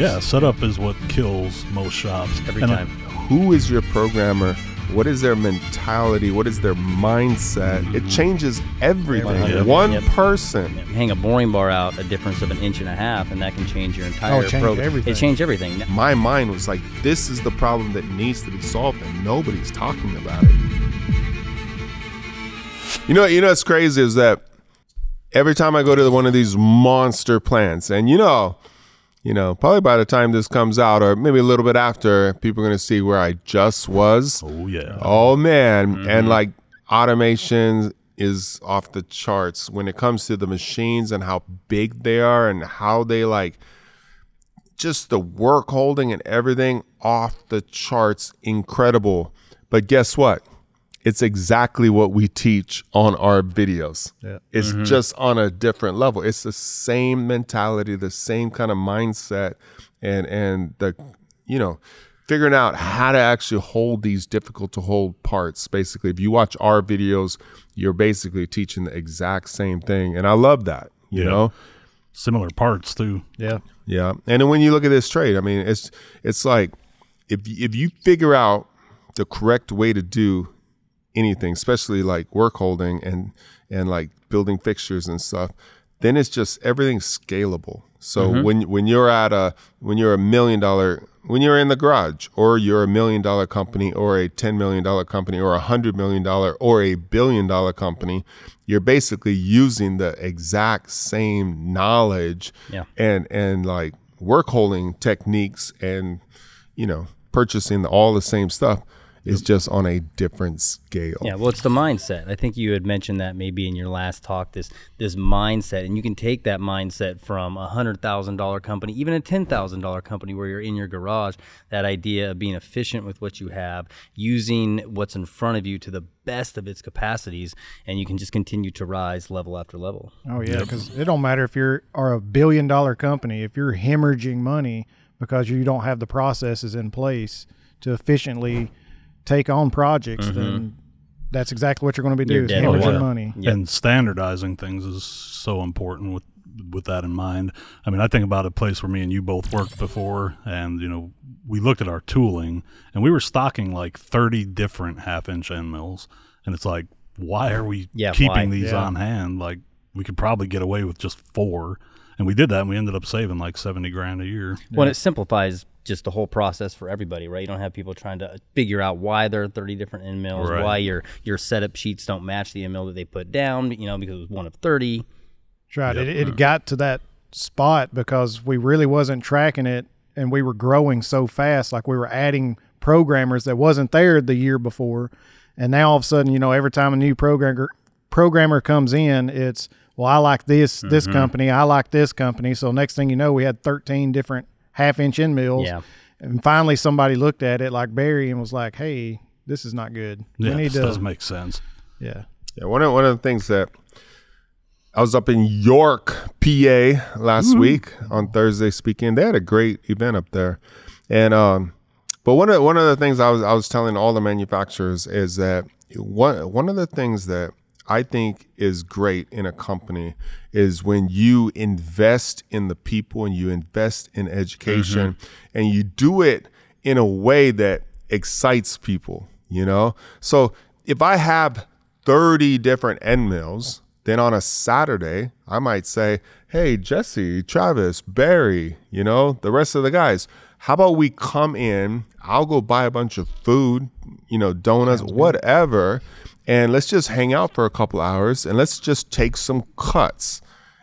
Yeah, setup is what kills most shops every And, time. Who is your programmer? What is their mentality? What is their mindset? It changes everything. Yep. One Yep. person. You hang a boring bar out a difference of an inch and a half, and that can change your oh, entire Oh, change program. everything. It changed everything. My mind was like, this is the problem that needs to be solved, and nobody's talking about it. You know, you know what's crazy is that every time I go to one of these monster plants, and you know, you know, probably by the time this comes out, or maybe a little bit after, people are gonna see where I just was. oh yeah, Oh man, and mm-hmm. like automation is off the charts when it comes to the machines and how big they are and how they like just the work holding and everything off the charts incredible. But guess what? It's exactly what we teach on our videos. Yeah. It's mm-hmm. just on a different level. It's the same mentality, the same kind of mindset and and the you know, figuring out how to actually hold these difficult to hold parts. Basically, if you watch our videos, you're basically teaching the exact same thing. And I love that, you Yeah. know? similar parts too. Yeah. Yeah, and then when you look at this trade, I mean, it's it's like if if you figure out the correct way to do anything, especially like work holding and and like building fixtures and stuff, then it's just everything's scalable. So mm-hmm. when when you're at a when you're a million dollar when you're in the garage or you're a million dollar company or a 10 million dollar company or a hundred million dollar or a billion dollar company you're basically using the exact same knowledge Yeah. and and like work holding techniques and you know purchasing all the same stuff is just on a different scale Yeah, well, it's the mindset. I think you had mentioned that maybe in your last talk. This this mindset, and you can take that mindset from a hundred thousand dollar company, even a ten thousand dollar company, where you're in your garage. That idea of being efficient with what you have, using what's in front of you to the best of its capacities, and you can just continue to rise level after level. Oh yeah, because it don't matter if you're are a billion dollar company if you're hemorrhaging money because you don't have the processes in place to efficiently take on projects, mm-hmm. then that's exactly what you're going to be doing: is dead hemorrhaging water. money. Yep. And standardizing things is so important with with that in mind. I mean, I think about a place where me and you both worked before, and you know, we looked at our tooling, and we were stocking like thirty different half-inch end mills, and it's like, why are we Yeah, keeping why? these Yeah. on hand? Like, we could probably get away with just four, and we did that, and we ended up saving like seventy grand a year. Well, it simplifies just the whole process for everybody, right? You don't have people trying to figure out why there are 30 different end mills, Right. why your your setup sheets don't match the end mill that they put down, you know, because it was one of 30. That's right. It, it got to that spot because we really wasn't tracking it, and we were growing so fast. Like we were adding programmers that wasn't there the year before, and now all of a sudden, you know, every time a new programmer programmer comes in, it's well, I like this this mm-hmm. company, I like this company. So next thing you know, we had 13 different half inch end mills. Yeah. And finally, somebody looked at it like Barry and was like, "Hey, this is not good. Yeah, we this to." doesn't make sense. yeah. Yeah, one of one of the things that I was up in York, PA last week on Thursday speaking. They had a great event up there, and um, but one of one of the things I was I was telling all the manufacturers is that one one of the things that I think is great in a company is when you invest in the people and you invest in education mm-hmm. and you do it in a way that excites people, you know? So if I have 30 different end mills, then on a Saturday, I might say, Hey, Jesse, Travis, Barry, you know, the rest of the guys, how about we come in? I'll go buy a bunch of food, you know, donuts, whatever, and let's just hang out for a couple hours and let's just take some cuts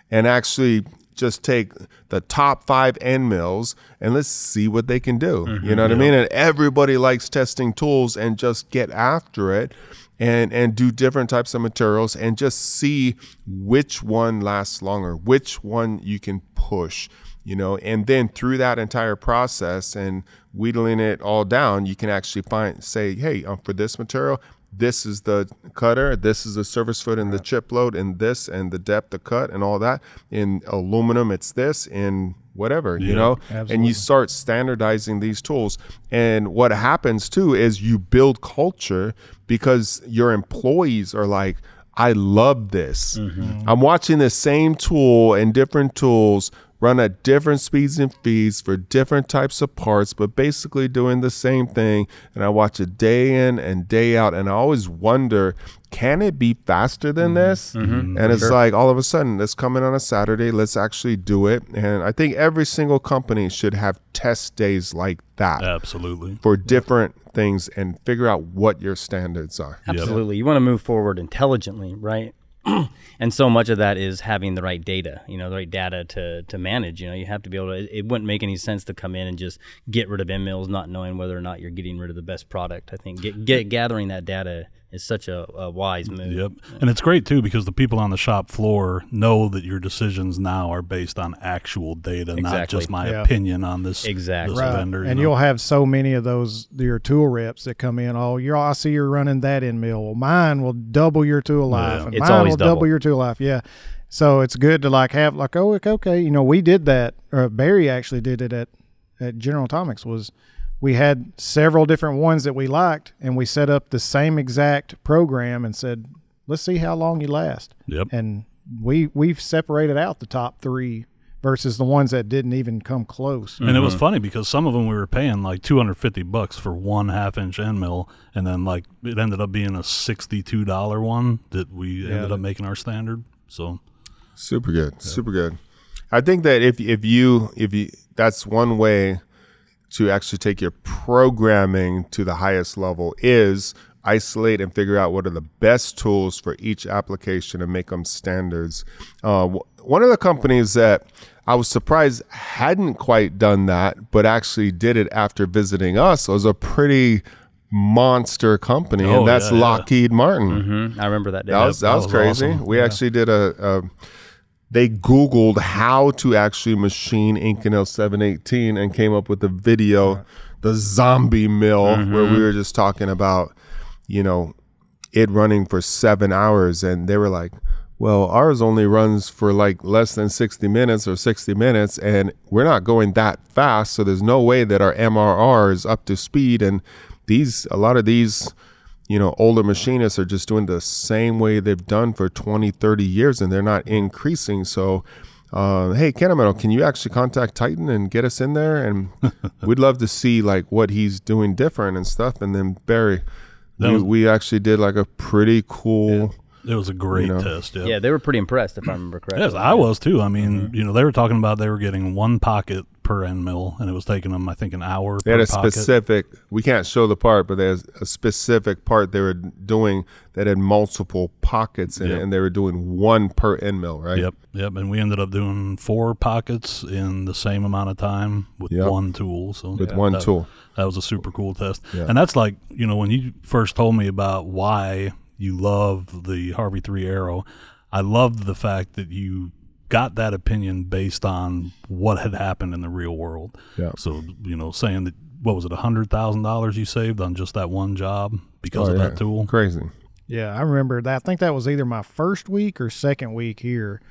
and actually just take the top five end mills and let's see what they can do. you know what I mean? And everybody likes testing tools and just get after it and and do different types of materials and just see which one lasts longer, which one you can push, you know, and then through that entire process and wheedling it all down, you can actually find say, hey, um, for this material, this is the cutter, this is the surface foot and the chip load, and this and the depth of cut and all that. In aluminum, it's this. In whatever, you know, and you start standardizing these tools. And what happens too is you build culture because your employees are like, I love this. Mm-hmm. I'm watching the same tool and different tools run at different speeds and feeds for different types of parts, but basically doing the same thing. And I watch it day in and day out. And I always wonder, can it be faster than mm-hmm. this? Mm-hmm. Mm-hmm. and it's like all of a sudden, let's come in on a Saturday, let's actually do it. And I think every single company should have test days like that Absolutely. for different things and figure out what your standards are. Absolutely. You want to move forward intelligently, right? and so much of that is having the right data, you know, the right data to, to manage. You know, you have to be able to, it, it wouldn't make any sense to come in and just get rid of end mills, not knowing whether or not you're getting rid of the best product. I think get, get gathering that data is such a, a wise move. Yep. And it's great too because the people on the shop floor know that your decisions now are based on actual data, not just my Yeah. opinion on this, Exactly. this Right. vendor. you and know? you'll have so many of those your tool reps that come in. Oh, you're I see you're running that end mill. Well, mine will double your tool life, and It's mine always will double. double. your tool life. Yeah. So it's good to like have like oh okay, okay you know we did that or Barry actually did it at at General Atomics was we had several different ones that we liked and we set up the same exact program and said let's see how long you last Yep. and we we've separated out the top three versus the ones that didn't even come close. And it was mm-hmm. funny because some of them we were paying like 250 bucks for one half inch end mill, and then like it ended up being a $62 one that we ended up making our standard. So Super good. Super good. I think that if if you if you that's one way to actually take your programming to the highest level is isolate and figure out what are the best tools for each application and make them standards. Uh, one of the companies that I was surprised hadn't quite done that, but actually did it after visiting us was a pretty monster company, Oh, and that's yeah, yeah. Lockheed Martin. hmm I remember that day. That was that, that was, was crazy. awesome. We actually did a, a. They Googled how to actually machine Inconel 718 and came up with the video, the zombie mill, where we mm-hmm. were just talking about, you know, it running for seven hours, and they were like, "Well, ours only runs for like less than 60 minutes or 60 minutes, and we're not going that fast, so there's no way that our MRR is up to speed." And these, a lot of these you know, older machinists are just doing the same way they've done for 20, 30 years and they're not increasing. So, uh, hey, Kennametal, can you actually contact Titan and get us in there? And we'd love to see like what he's doing different and stuff. And then Barry, we, was- we actually did like a pretty cool. It was a great You know. test. Yeah. Yeah, they were pretty impressed, if I remember correctly. Yes, I was too. I mean, mm-hmm. you know, they were talking about they were getting one pocket per end mill, and it was taking them, I think, an hour. They per had a pocket. specific, we can't show the part, but there's a specific part they were doing that had multiple pockets in Yep. it and they were doing one per end mill, right? Yep, yep. And we ended up doing four pockets in the same amount of time with Yep. one tool. So With one that- tool. That was a super cool test. Yeah. And that's like, you know, when you first told me about why you love the HARVI 3 Arrow, I loved the fact that you got that opinion based on what had happened in the real world. Yeah. So, you know, saying that, what was it, a $100,000 you saved on just that one job because Oh, of yeah. that tool? Crazy. Yeah, I remember that. I think that was either my first week or second week here.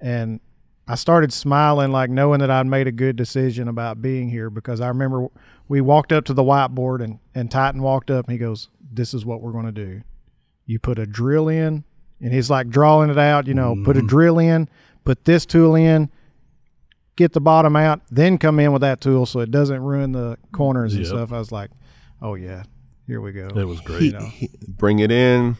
And I started smiling, like knowing that I'd made a good decision about being here because I remember we walked up to the whiteboard and, and Titan walked up and he goes, This is what we're going to do. You put a drill in, and he's like drawing it out, you know, put a mm-hmm. drill in, put this tool in, get the bottom out, then come in with that tool so it doesn't ruin the corners and stuff. I was like, Oh, yeah, here we go. It was great. He- he- bring it in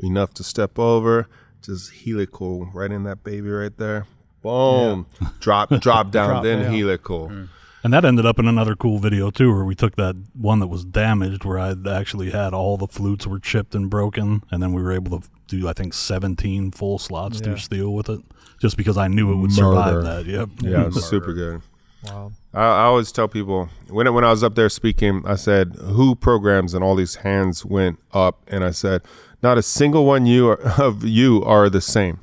enough to step over just helical right in that baby right there boom drop drop down Drop then down. helical mm. And that ended up in another cool video too, where we took that one that was damaged, where I actually had all the flutes were chipped and broken, and then we were able to do I think 17 full slots Yeah. through steel with it, just because I knew it would survive Murder. that. Yep. yeah it's super good Wow. I, I always tell people when I- when I was up there speaking, I said, "Who programs?" And all these hands went up, and I said, "Not a single one you are, of you are the same.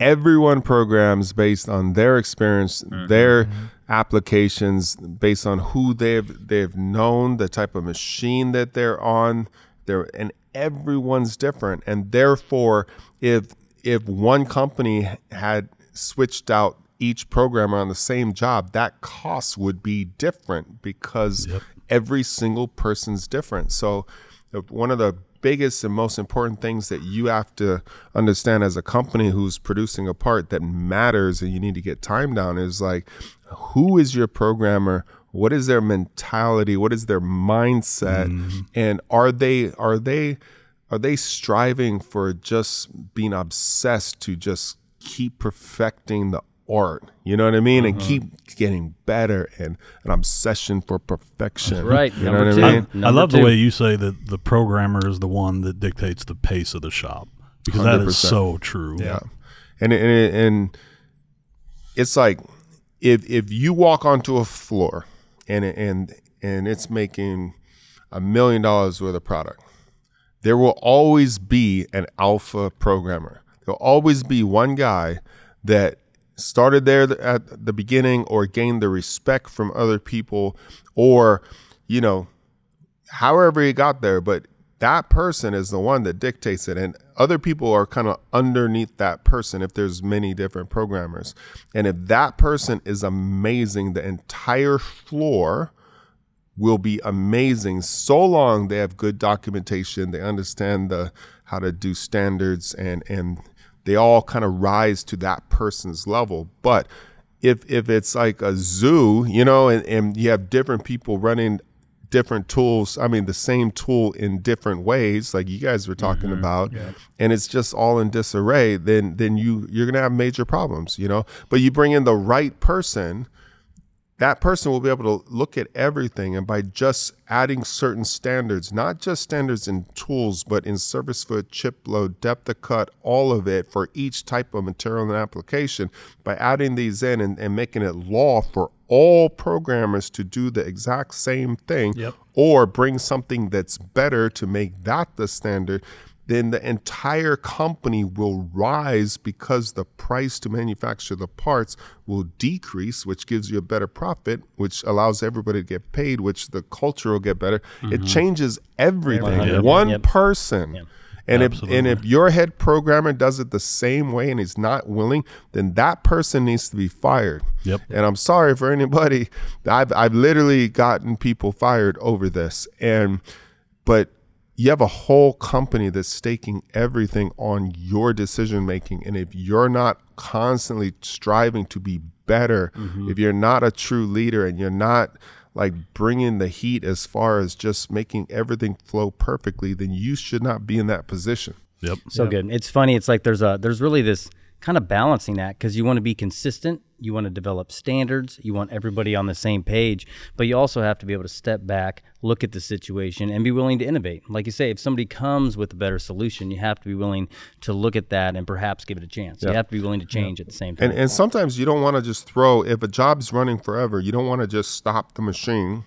Everyone programs based on their experience, mm-hmm. their applications, based on who they've they've known, the type of machine that they're on. There and everyone's different, and therefore, if if one company had switched out each programmer on the same job, that cost would be different because every single person's different. So, one of the biggest and most important things that you have to understand as a company who's producing a part that matters and you need to get time down is like who is your programmer? What is their mentality? What is their mindset? Mm-hmm. And are they are they are they striving for just being obsessed to just keep perfecting the art you know what i mean and keep getting better and an obsession for perfection right. you know what two. i mean I Number love the way you say that the programmer is the one that dictates the pace of the shop because that is 100%. so true. Yeah, and and and it's like if if you walk onto a floor and and and it's making a million dollars worth of product, there will always be an alpha programmer. There'll always be one guy that started there at the beginning or gained the respect from other people or you know however he got there, but that person is the one that dictates it. And other people are kind of underneath that person if there's many different programmers. And if that person is amazing, the entire floor will be amazing so long they have good documentation, they understand the how to do standards and and they all kind of rise to that person's level. But if if it's like a zoo, you know, and, and you have different people running different tools i mean the same tool in different ways like you guys were talking mm-hmm. about and it's just all in disarray then then you you're gonna have major problems you know? But you bring in the right person that person will be able to look at everything and by just adding certain standards not just standards in tools but in surface foot chip load depth of cut all of it for each type of material and application by adding these in and, and making it law for all programmers to do the exact same thing Yep. or bring something that's better to make that the standard then the entire company will rise because the price to manufacture the parts will decrease, which gives you a better profit, which allows everybody to get paid, which the culture will get better. It mm-hmm. changes everything. Yep. One Yep. person. And if and if your head programmer does it the same way and he's not willing, then that person needs to be fired. Yep. And I'm sorry for anybody. I've I've literally gotten people fired over this. And but you have a whole company that's staking everything on your decision making and if you're not constantly striving to be better mm-hmm. if you're not a true leader and you're not like bringing the heat as far as just making everything flow perfectly then you should not be in that position Yep. So good. It's funny. It's like there's a there's really this kind of balancing that because you want to be consistent, you want to develop standards, you want everybody on the same page, but you also have to be able to step back, look at the situation, and be willing to innovate. Like you say, if somebody comes with a better solution, you have to be willing to look at that and perhaps give it a chance. You have to be willing to change at the same time. and and sometimes you don't want to just throw if a job's running forever you don't want to just stop the machine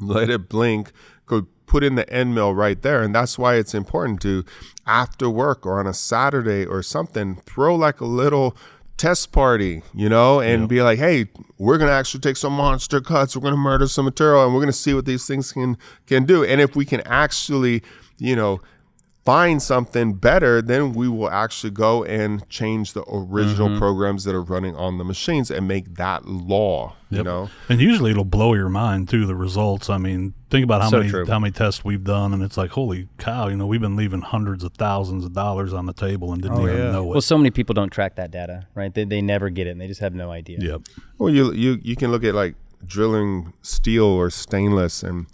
let it blink go put in the end mill right there. And that's why it's important to after work or on a saturday or something throw like a little test party you know and be like hey we're gonna actually take some monster cuts we're gonna murder some material and we're gonna see what these things can can do. And if we can actually you know find something better, then we will actually go and change the original Mm-hmm. programs that are running on the machines and make that law. You know, And usually it'll blow your mind through The results. I mean, think about how So many true. how many tests we've done, and it's like, holy cow! You know, we've been leaving hundreds of thousands of dollars on the table and didn't Oh, even yeah. know it. well, so many people don't track that data, right? They, they never get it and they just have no idea. yep. well, you you you can look at like drilling steel or stainless and.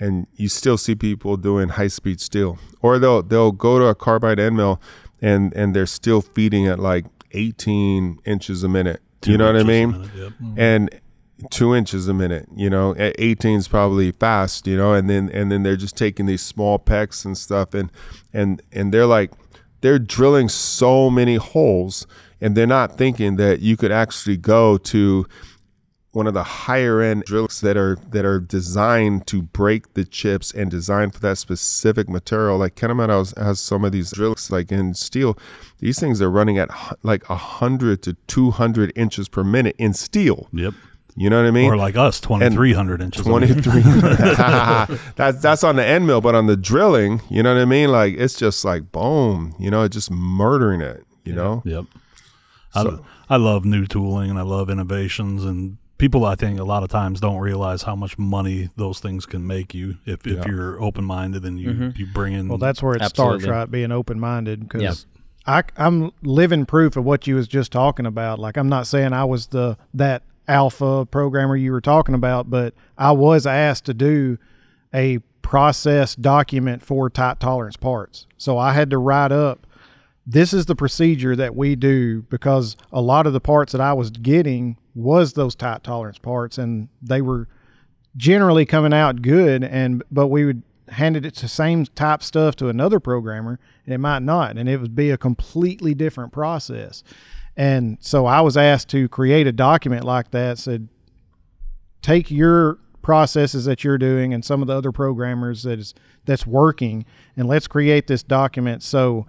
And you still see people doing high speed steel, or they'll they'll go to a carbide end mill, and and they're still feeding at like 18 inches a minute. you know what I mean? minute, Yep. and two inches a minute you know at 18 is probably fast you know and then and then they're just taking these small pecks and stuff and and and they're like they're drilling so many holes and they're not thinking that you could actually go to one of the higher end drills that are that are designed to break the chips and designed for that specific material. Like Kennametal has, has some of these drills, like in steel. These things are running at like hundred to two hundred inches per minute in steel. Yep. You know what I mean? Or like us, twenty three hundred inches. 23 that's that's on the end mill but on the drilling you know what i mean like it's just like boom you know it's just murdering it you know Yep. I, I love new tooling and I love innovations and people I think a lot of times don't realize how much money those things can make you if, if Yeah. you're open minded and you, mm-hmm. you bring in Well, that's where it Absolutely. starts, right? Being open minded. Because Yeah. I, I'm living proof of what you was just talking about. Like I'm not saying I was the that alpha programmer you were talking about, but I was asked to do a process document for tight tolerance parts. So I had to write up this is the procedure that we do because a lot of the parts that I was getting was those tight tolerance parts and they were generally coming out good and but we would handed it to the same type stuff to another programmer and it might not and it would be a completely different process. And so i was asked to create a document like that said take your processes that you're doing and some of the other programmers that is that's working and let's create this document so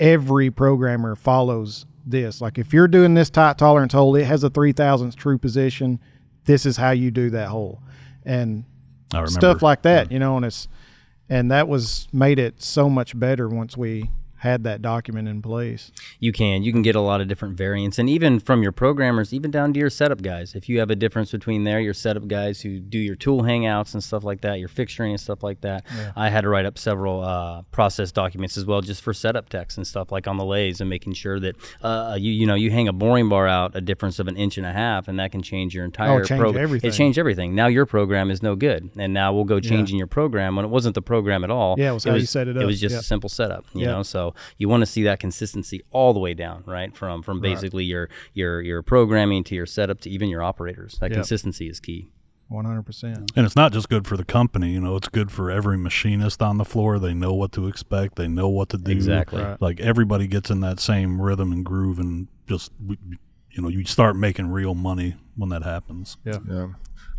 every programmer follows this. Like if you're doing this tight tolerance hole it has a 3000th true position. This is how you do that hole. And stuff like that, you know, and it's and that was made it so much better once we had that document in place. You can. You can get a lot of different variants. And even from your programmers, even down to your setup guys. If you have a difference between there, your setup guys who do your tool hangouts and stuff like that, your fixturing and stuff like that. I had to write up several uh, process documents as well just for setup techs and stuff like on the lathes and making sure that uh, you you know you hang a boring bar out a difference of an inch and a half and that can change your entire Oh, change everything. It changed everything. Now your program is no good. And now we'll go changing your program when it wasn't the program at all. Yeah, it was how you set it up. It was just Yeah. a simple setup, you Yeah. know. So you want to see that consistency all the way down, right? From from basically your your your programming to your setup to even your operators. That Yep. consistency is key. One hundred percent. And it's not just good for the company, you know, it's good for every machinist on the floor. They know what to expect, they know what to do. Exactly. Right. Like everybody gets in that same rhythm and groove and just you know, you start making real money when that happens. Yeah. Yeah.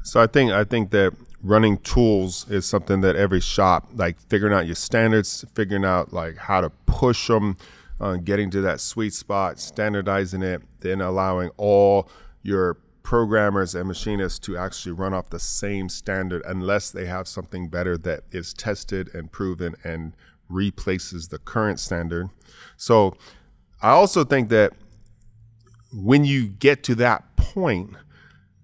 So I think I think that running tools is something that every shop like figuring out your standards, figuring out like how to push them, uh, getting to that sweet spot, standardizing it, then allowing all your programmers and machinists to actually run off the same standard unless they have something better that is tested and proven and replaces the current standard. So I also think that when you get to that point,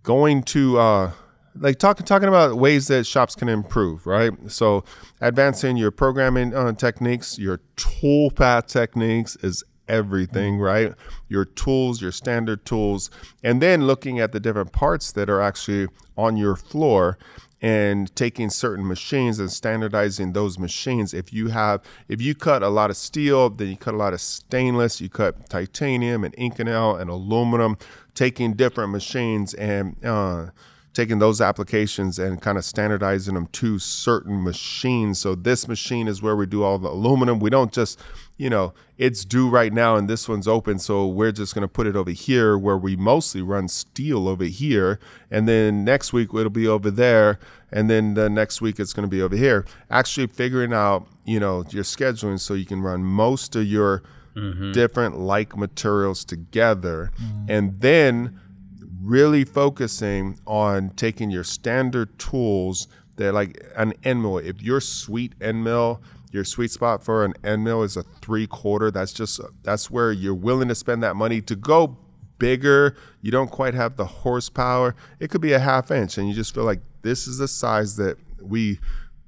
going to uh, like talking talking about ways that shops can improve, right? So advancing your programming uh, techniques, your tool path techniques is everything, right? Your tools, your standard tools, and then looking at the different parts that are actually on your floor and taking certain machines and standardizing those machines. If you have, if you cut a lot of steel, then you cut a lot of stainless, you cut titanium and Inconel and aluminum, taking different machines and uh, taking those applications and kind of standardizing them to certain machines. So this machine is where we do all the aluminum. We don't just, you know, it's due right now and this one's open, so we're just going to put it over here where we mostly run steel over here, and then next week it'll be over there, and then the next week it's going to be over here. Actually, figuring out, you know, your scheduling so you can run most of your mm-hmm. different like materials together, and then really focusing on taking your standard tools that like an end mill. If your sweet end mill, your sweet spot for an end mill is a three quarter, that's just that's where you're willing to spend that money to go bigger. You don't quite have the horsepower. It could be a half inch, and you just feel like this is the size that we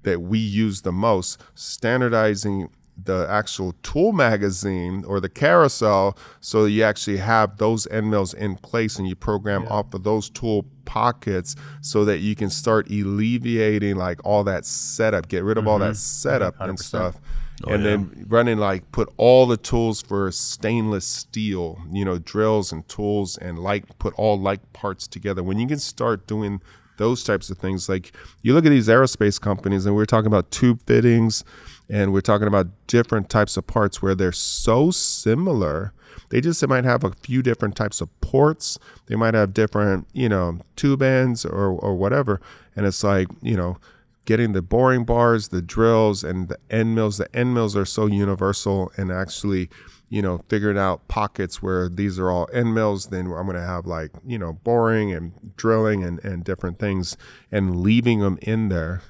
that we use the most. Standardizing the actual tool magazine or the carousel so you actually have those end mills in place and you program off of those tool pockets so that you can start alleviating like all that setup get rid of all that mm-hmm. setup and stuff. Oh, and then running like put all the tools for stainless steel you know drills and tools and like put all like parts together. When you can start doing those types of things. Like you look at these aerospace companies, and we're talking about tube fittings, and we're talking about different types of parts where they're so similar. They just might have a few different types of ports. They might have different, you know, tube ends or or whatever. And it's like, you know, getting the boring bars, the drills, and the end mills. The end mills are so universal, and actually, you know, figuring out pockets where these are all end mills. Then I'm going to have like, you know, boring and drilling and and different things, and leaving them in there,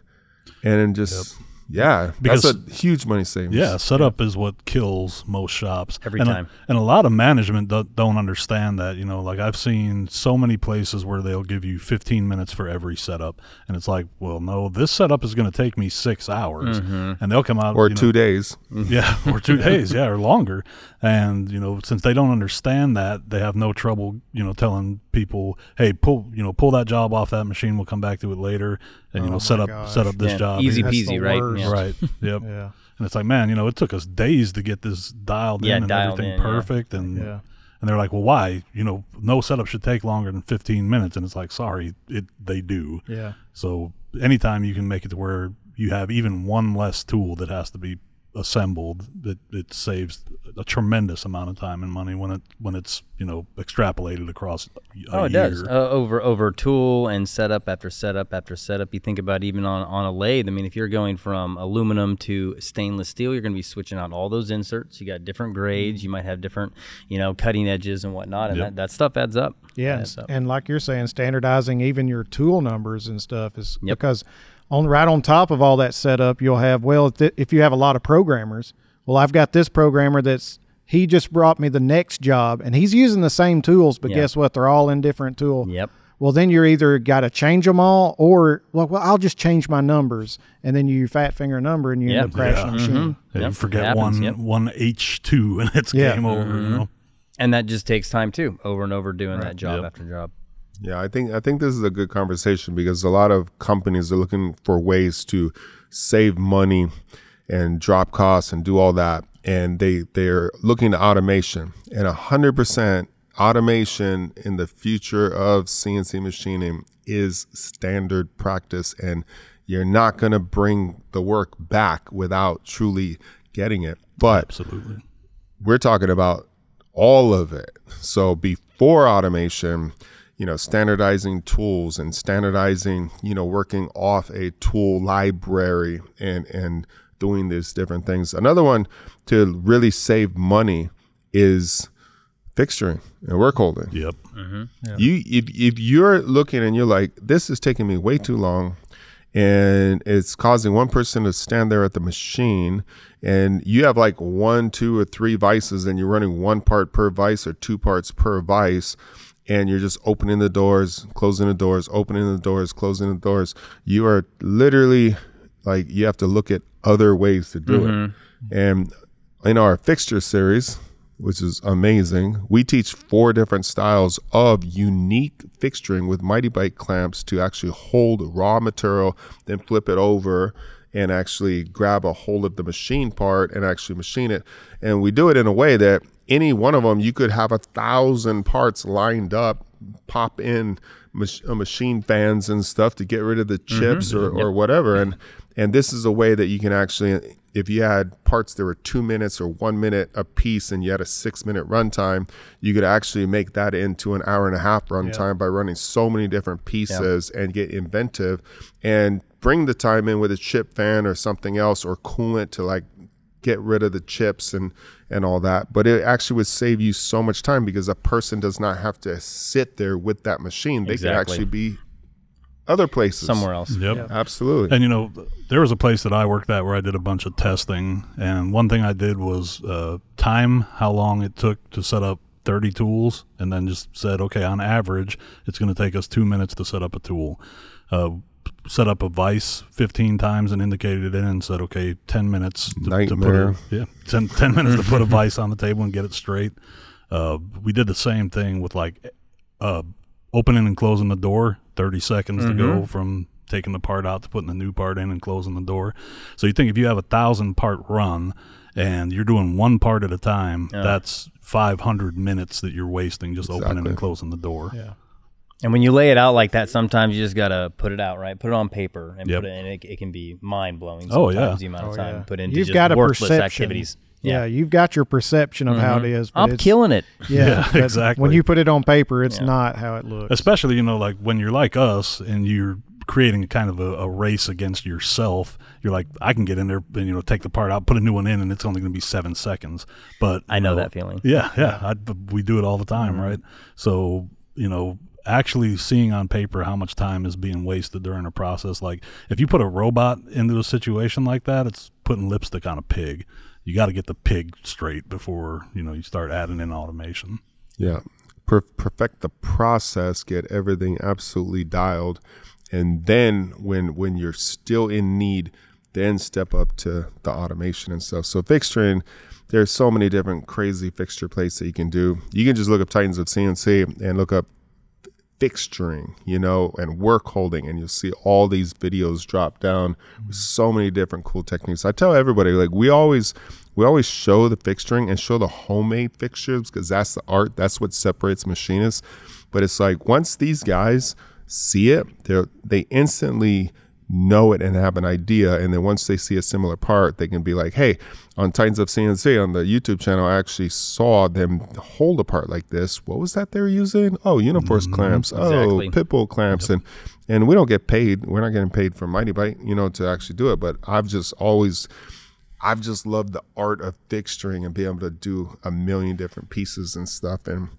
and just Yeah, Because- that's a huge money savings. Yeah, setup is what kills most shops Every and a- time. and a lot of management do, don't understand that. You know, like I've seen so many places where they'll give you 15 minutes for every setup, and it's like, well, no, this setup is going to take me six hours, Mm-hmm. and they'll come out or you know, two days. yeah, or two days, yeah, or longer. And you know, since they don't understand that, they have no trouble, you know, telling people, "Hey, pull, you know, pull that job off that machine. We'll come back to it later, and you Oh know, set up gosh. set up this Yeah, job easy. That's peasy, right? Yeah. Right. Yep. Yeah. And it's like, man, you know, it took us days to get this dialed Yeah, in and dialed everything in, yeah. perfect. And Yeah. and they're like, well, why? You know, no setup should take longer than 15 minutes. And it's like, sorry, it they do. Yeah. So anytime you can make it to where you have even one less tool that has to be assembled, it, it saves a tremendous amount of time and money when it when it's you know extrapolated across. A Oh, it year. does. Uh, over over tool and setup after setup after setup. You think about even on, on a lathe. I mean, if you're going from aluminum to stainless steel, you're going to be switching out all those inserts. You got different grades. You might have different, you know, cutting edges and whatnot, and Yep. that, that stuff adds up. Yeah, Adds up. and like you're saying, standardizing even your tool numbers and stuff is Yep. because on right on top of all that setup, you'll have well, if, th- if you have a lot of programmers, well, I've got this programmer that's he just brought me the next job, and he's using the same tools, but Yeah. guess what? They're all in different tool. Yep. Well, then you're either got to change them all, or well, well, I'll just change my numbers, and then you fat finger a number, and you Yeah. end up crashing Yeah. the machine. Mm-hmm. Yeah, Yep, you forget one yep. one H two and it's Yeah. game over. You mm-hmm. know. And that just takes time too, over and over doing that job Yep. after job. Yeah, I think I think this is a good conversation because a lot of companies are looking for ways to save money and drop costs and do all that, and they they're looking to automation and hundred percent automation in the future of CNC machining is standard practice, and you're not going to bring the work back without truly getting it. But Absolutely. we're talking about all of it. So before automation, you know, standardizing tools and standardizing, you know, working off a tool library and and doing these different things. Another one to really save money is fixturing and work holding. Yep. Mm-hmm. You if if you're looking and you're like, this is taking me way too long and it's causing one person to stand there at the machine and you have like one, two, or three vices and you're running one part per vice or two parts per vice and you're just opening the doors, closing the doors, opening the doors, closing the doors. You are literally like you have to look at other ways to do it. Mm-hmm. And in our fixture series, which is amazing, we teach four different styles of unique fixturing with Mitee-Bite clamps to actually hold raw material, then flip it over and actually grab a hold of the machine part and actually machine it. And we do it in a way that any one of them, you could have a thousand parts lined up, pop in uh, machine fans and stuff to get rid of the chips or, or whatever. And and this is a way that you can actually, if you had parts that were two minutes or one minute a piece and you had a six minute runtime, you could actually make that into an hour and a half runtime by running so many different pieces and get inventive. And bring the time in with a chip fan or something else or coolant to like get rid of the chips and and all that but it actually would save you so much time because a person does not have to sit there with that machine they Exactly. can actually be other places Somewhere else. Yep. absolutely And you know, there was a place that I worked at where I did a bunch of testing, and one thing I did was uh, time how long it took to set up 30 tools, and then just said, okay, on average, it's going to take us two minutes to set up a tool. Uh, set up a vice 15 times and indicated it in and said, okay, 10 minutes to, to put a, yeah, 10, 10 minutes to put a vice on the table and get it straight. Uh, we did the same thing with like uh, opening and closing the door, 30 seconds to go from taking the part out to putting the new part in and closing the door. So you think if you have a thousand part run and you're doing one part at a time, that's 500 minutes that you're wasting just opening and closing the door. Yeah. And when you lay it out like that, sometimes you just gotta put it out, right? Put it on paper and Yep. put it, and it, it can be mind blowing. Oh, yeah. the amount of Oh, time yeah. put into You've just got a worthless perception. activities. Yeah. you've got your perception of how mm-hmm. it is. but I'm it's- killing it. Yeah, Yeah, exactly. When you put it on paper, it's Yeah. not how it looks. Especially, you know, like when you're like us and you're creating a kind of a, a race against yourself, you're like, I can get in there and, you know, take the part out, put a new one in, and it's only going to be seven seconds. But I you know that feeling. Yeah, yeah. I, we do it all the time, mm-hmm. right? So, you know, actually seeing on paper how much time is being wasted during a process. Like if you put a robot into a situation like that, it's putting lipstick on a pig. You got to get the pig straight before you know you start adding in automation. Yeah. Per- perfect the process, get everything absolutely dialed. And then when when you're still in need, then step up to the automation and stuff. So fixturing, there's so many different crazy fixture plates that you can do. You can just look up Titans of CNC and look up fixturing, you know, and work holding, and you'll see all these videos drop down with mm-hmm. so many different cool techniques. I tell everybody, like we always we always show the fixturing and show the homemade fixtures because that's the art. That's what separates machinists. But it's like once these guys see it, they they instantly know it and have an idea. And then once they see a similar part, they can be like, hey, on Titans of CNC on the YouTube channel, I actually saw them hold a part like this. What was that they were using? Oh, Uniforce mm-hmm. clamps. Oh, exactly. Oh, Pitbull clamps. And and we don't get paid. We're not getting paid for Mitee-Bite, you know, to actually do it. But I've just always I've just loved the art of fixturing and being able to do a million different pieces and stuff. And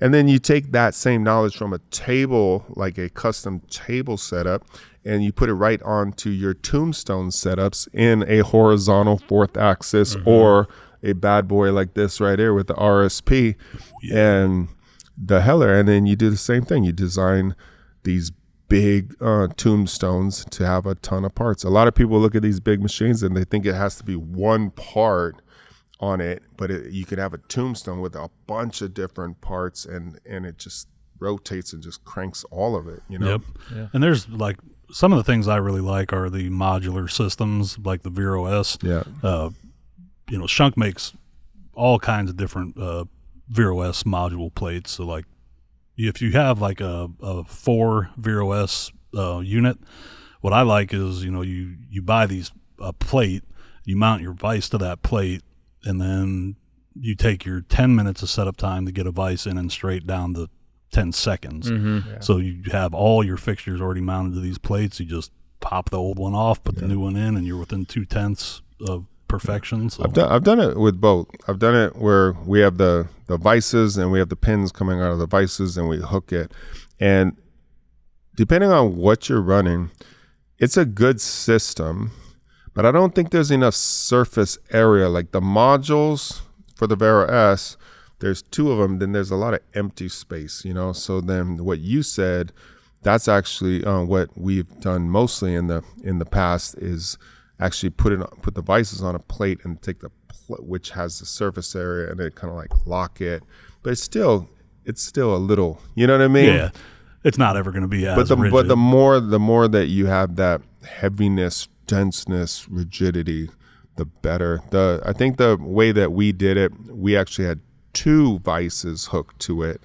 and then you take that same knowledge from a table, like a custom table setup, and you put it right onto your tombstone setups in a horizontal fourth axis or a bad boy like this right here with the RSP and the Heller. And then you do the same thing. You design these big uh, tombstones to have a ton of parts. A lot of people look at these big machines and they think it has to be one part on it, but it, you could have a tombstone with a bunch of different parts, and and it just rotates and just cranks all of it. You know. Yep. And there's like some of the things I really like are the modular systems, like the Vero S. Yeah. Uh, you know, Schunk makes all kinds of different uh, Vero S module plates. So like, if you have like a, a four Vero S uh, unit, what I like is you know you you buy these a plate, you mount your vise to that plate, and then you take your 10 minutes of setup time to get a vise in and straight down to 10 seconds. Mm-hmm. So you have all your fixtures already mounted to these plates. You just pop the old one off, put the new one in, and you're within two tenths of perfection. So I've done I've done it with both. I've done it where we have the the vices and we have the pins coming out of the vices and we hook it. And depending on what you're running, it's a good system, but I don't think there's enough surface area like the modules for the Vero S. There's two of them, then there's a lot of empty space, you know. So then what you said, that's actually uh, what we've done mostly in the in the past is actually put it put the vices on a plate and take the pl- which has the surface area and then kind of like lock it but it's still it's still a little you know what i mean yeah, it's not ever going to be as but the rigid. but the more the more that you have that heaviness denseness rigidity the better the i think the way that we did it we actually had two vices hooked to it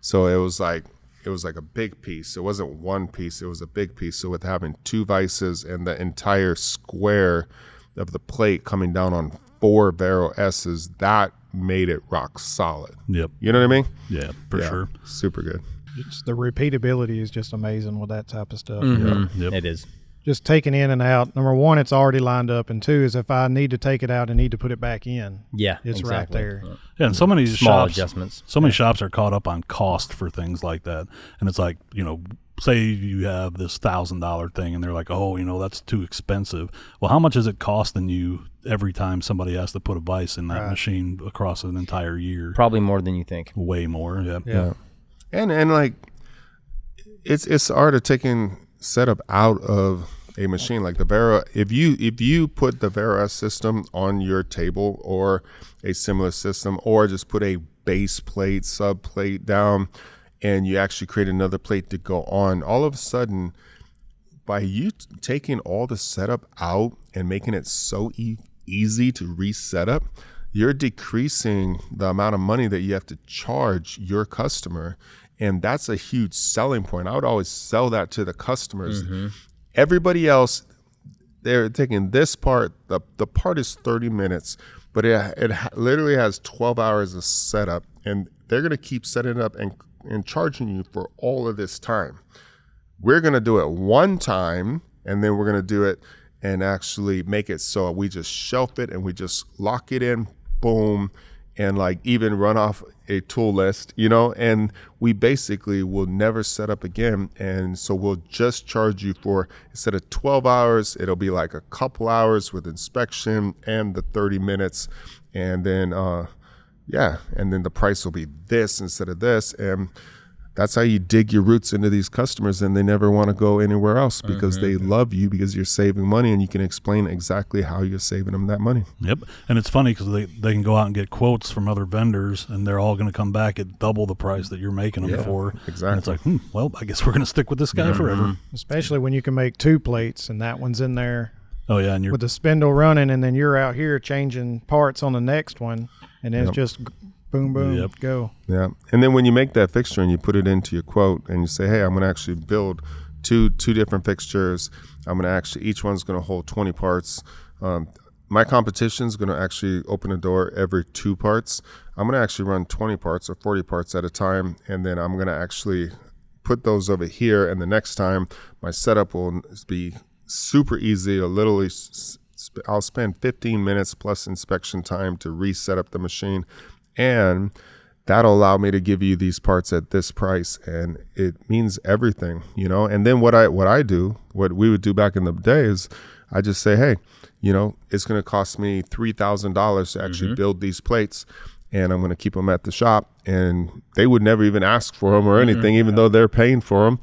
so it was like it was like a big piece it wasn't one piece it was a big piece so with having two vices and the entire square of the plate coming down on four Vero S's that made it rock solid yep, you know what i mean yeah, for Yeah, sure. super good It's, the repeatability is just amazing with that type of stuff. Mhm. Yep. It is. Just taking in and out. Number one, it's already lined up, and two is if I need to take it out and need to put it back in, Yeah, it's right there. Yeah, and so many Small shops, adjustments. so many shops are caught up on cost for things like that, and it's like you know, say you have this thousand dollar thing, and they're like, oh, you know, that's too expensive. Well, how much is it costing you every time somebody has to put a vice in that Right. machine across an entire year? Probably more than you think. Way more. Yeah. Yeah. And and like it's it's the art of taking setup out of a machine like the Vero. If you if you put the Vero system on your table or a similar system, or just put a base plate, sub plate down, and you actually create another plate to go on, all of a sudden, by you t- taking all the setup out and making it so e- easy to reset up, you're decreasing the amount of money that you have to charge your customer. And that's a huge selling point. I would always sell that to the customers. Mm-hmm. Everybody else, they're taking this part, the, the part is 30 minutes, but it, it literally has 12 hours of setup. And they're going to keep setting it up and, and charging you for all of this time we're going to do it one time and then we're going to do it and actually make it so we just shelf it and we just lock it in boom and like even run off a tool list, you know, and we basically will never set up again. And so we'll just charge you for instead of 12 hours, it'll be like a couple hours with inspection and the 30 minutes. And then, uh, yeah, and then the price will be this instead of this. And that's how you dig your roots into these customers and they never want to go anywhere else because they love you because you're saving money and you can explain exactly how you're saving them that money. Yep. And it's funny because they, they can go out and get quotes from other vendors and they're all going to come back at double the price that you're making them Yeah, for. And exactly. it's like, hmm, well, I guess we're going to stick with this guy forever. Especially when you can make two plates and that one's in there Oh, yeah. And you're, with the spindle running, and then you're out here changing parts on the next one, and then it's just g- boom, boom, Yep. go. Yeah. And then when you make that fixture and you put it into your quote and you say, hey, I'm going to actually build two two different fixtures. I'm going to actually, each one's going to hold 20 parts. Um, my competition is going to actually open a door every two parts. I'm going to actually run 20 parts or 40 parts at a time. And then I'm going to actually put those over here. And the next time, my setup will be super easy. It'll literally, sp- I'll spend 15 minutes plus inspection time to reset up the machine. And that'll allow me to give you these parts at this price and it means everything you know? And then what i what i do what we would do back in the day is i just say hey you know it's going to cost me $3000 to actually mm-hmm. build these plates and i'm going to keep them at the shop. And they would never even ask for them or mm-hmm. anything even though they're paying for them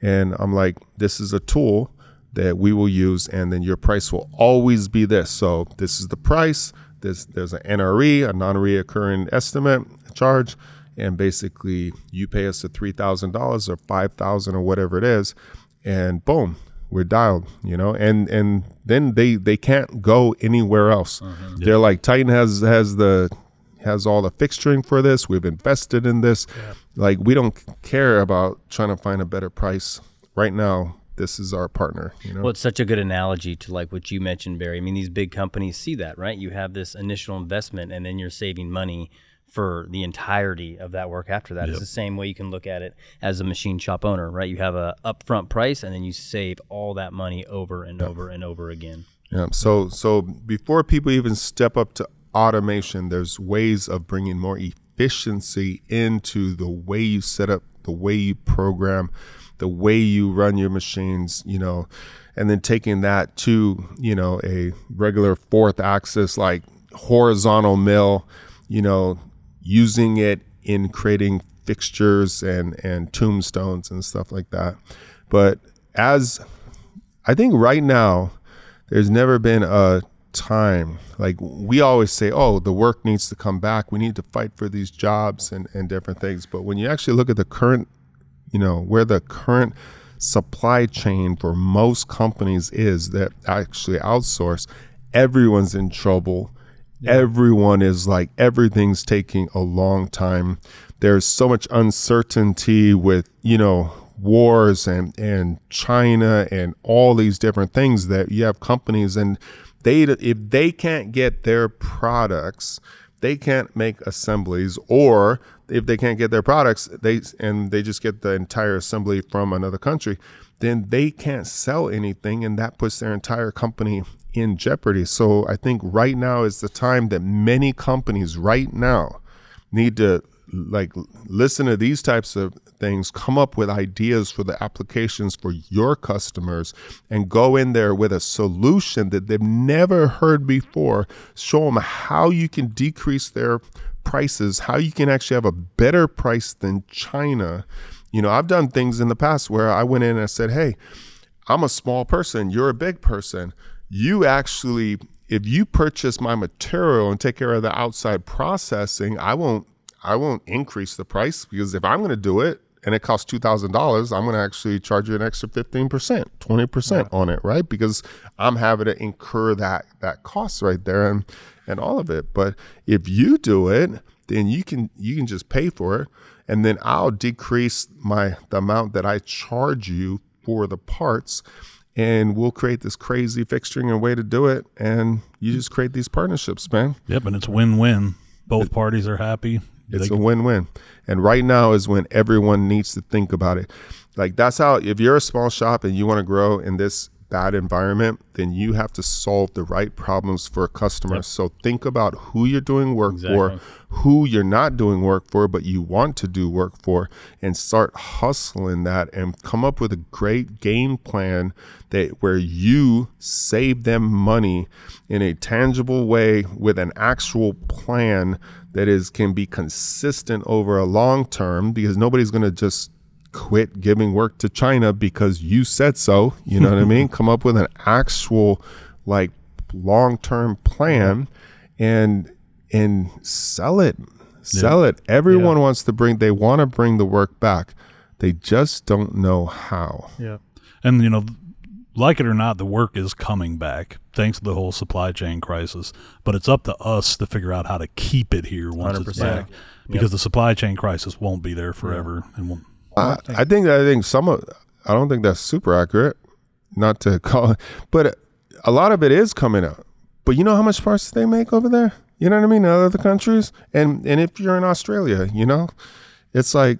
and i'm like this is a tool that we will use and then your price will always be this. So this is the price there's there's an NRE, a non-reoccurring estimate charge, and basically you pay us the three thousand dollars or five thousand or whatever it is, and boom, we're dialed. You know, and and then they they can't go anywhere else. Mm-hmm. They're like Titan has has the has all the fixturing for this. We've invested in this. Like we don't care about trying to find a better price right now. This is our partner. You know. Well, it's such a good analogy to like what you mentioned, Barry. I mean, these big companies see that, right? You have this initial investment, and then you're saving money for the entirety of that work after that. It's the same way you can look at it as a machine shop owner, right? You have a upfront price, and then you save all that money over and over and over again. Yeah. So so before people even step up to automation, there's ways of bringing more efficiency into the way you set up, the way you program, the way you run your machines. You know, and then taking that to you know a regular fourth axis like horizontal mill. You know, using it in creating fixtures and and tombstones and stuff like that. But as I think right now, there's never been a time like we always say, oh, the work needs to come back. We need to fight for these jobs and, and different things. But when you actually look at the current, you know, where the current supply chain for most companies is that actually outsource, everyone's in trouble. Everyone is like, everything's taking a long time. There's so much uncertainty with, you know, wars and and China and all these different things that you have companies and they if they can't get their products they can't make assemblies or if they can't get their products they and they just get the entire assembly from another country then they can't sell anything and that puts their entire company in jeopardy. So i think right now is the time that many companies right now need to like listen to these types of things come up with ideas for the applications for your customers and go in there with a solution that they've never heard before. Show them how you can decrease their prices how you can actually have a better price than china. You know i've done things in the past where i went in and i said hey i'm a small person you're a big person. You actually if you purchase my material and take care of the outside processing i won't I won't increase the price because if I'm going to do it and it costs two thousand dollars, I'm going to actually charge you an extra fifteen percent, twenty percent on it, right? Because I'm having to incur that that cost right there and and all of it. But if you do it, then you can you can just pay for it, and then I'll decrease my the amount that I charge you for the parts. And we'll create this crazy fixturing and way to do it, and you just create these partnerships, man. yep. And it's win win. Both parties are happy. It's They- a win-win. And right now is when everyone needs to think about it. Like that's how if you're a small shop and you want to grow in this bad environment, then you have to solve the right problems for a customer. So think about who you're doing work for, who you're not doing work for, but you want to do work for, and start hustling that and come up with a great game plan that where you save them money in a tangible way with an actual plan that is can be consistent over a long term because nobody's going to just quit giving work to China because you said so. You know what I mean? Come up with an actual like long term plan and and sell it. Sell it. Everyone wants to bring they want to bring the work back. They just don't know how. Yeah. And you know, like it or not, the work is coming back thanks to the whole supply chain crisis. But it's up to us to figure out how to keep it here once it's 100%. back, because the supply chain crisis won't be there forever. And we'll, I, I think I think some of I don't think that's super accurate. Not to call it, but a lot of it is coming out. But you know how much parts they make over there? You know what I mean? In other countries, and and if you're in Australia, you know, it's like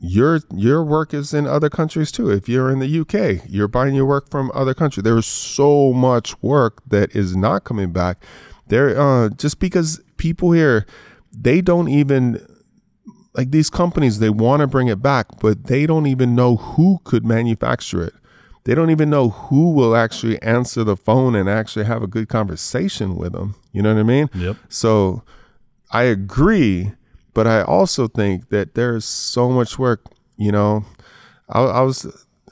your your work is in other countries too. If you're in the UK, you're buying your work from other countries. There's so much work that is not coming back. There, uh, just because people here, they don't even like these companies they want to bring it back but they don't even know who could manufacture it they don't even know who will actually answer the phone and actually have a good conversation with them you know what i mean Yep. so i agree but i also think that there's so much work you know i, I was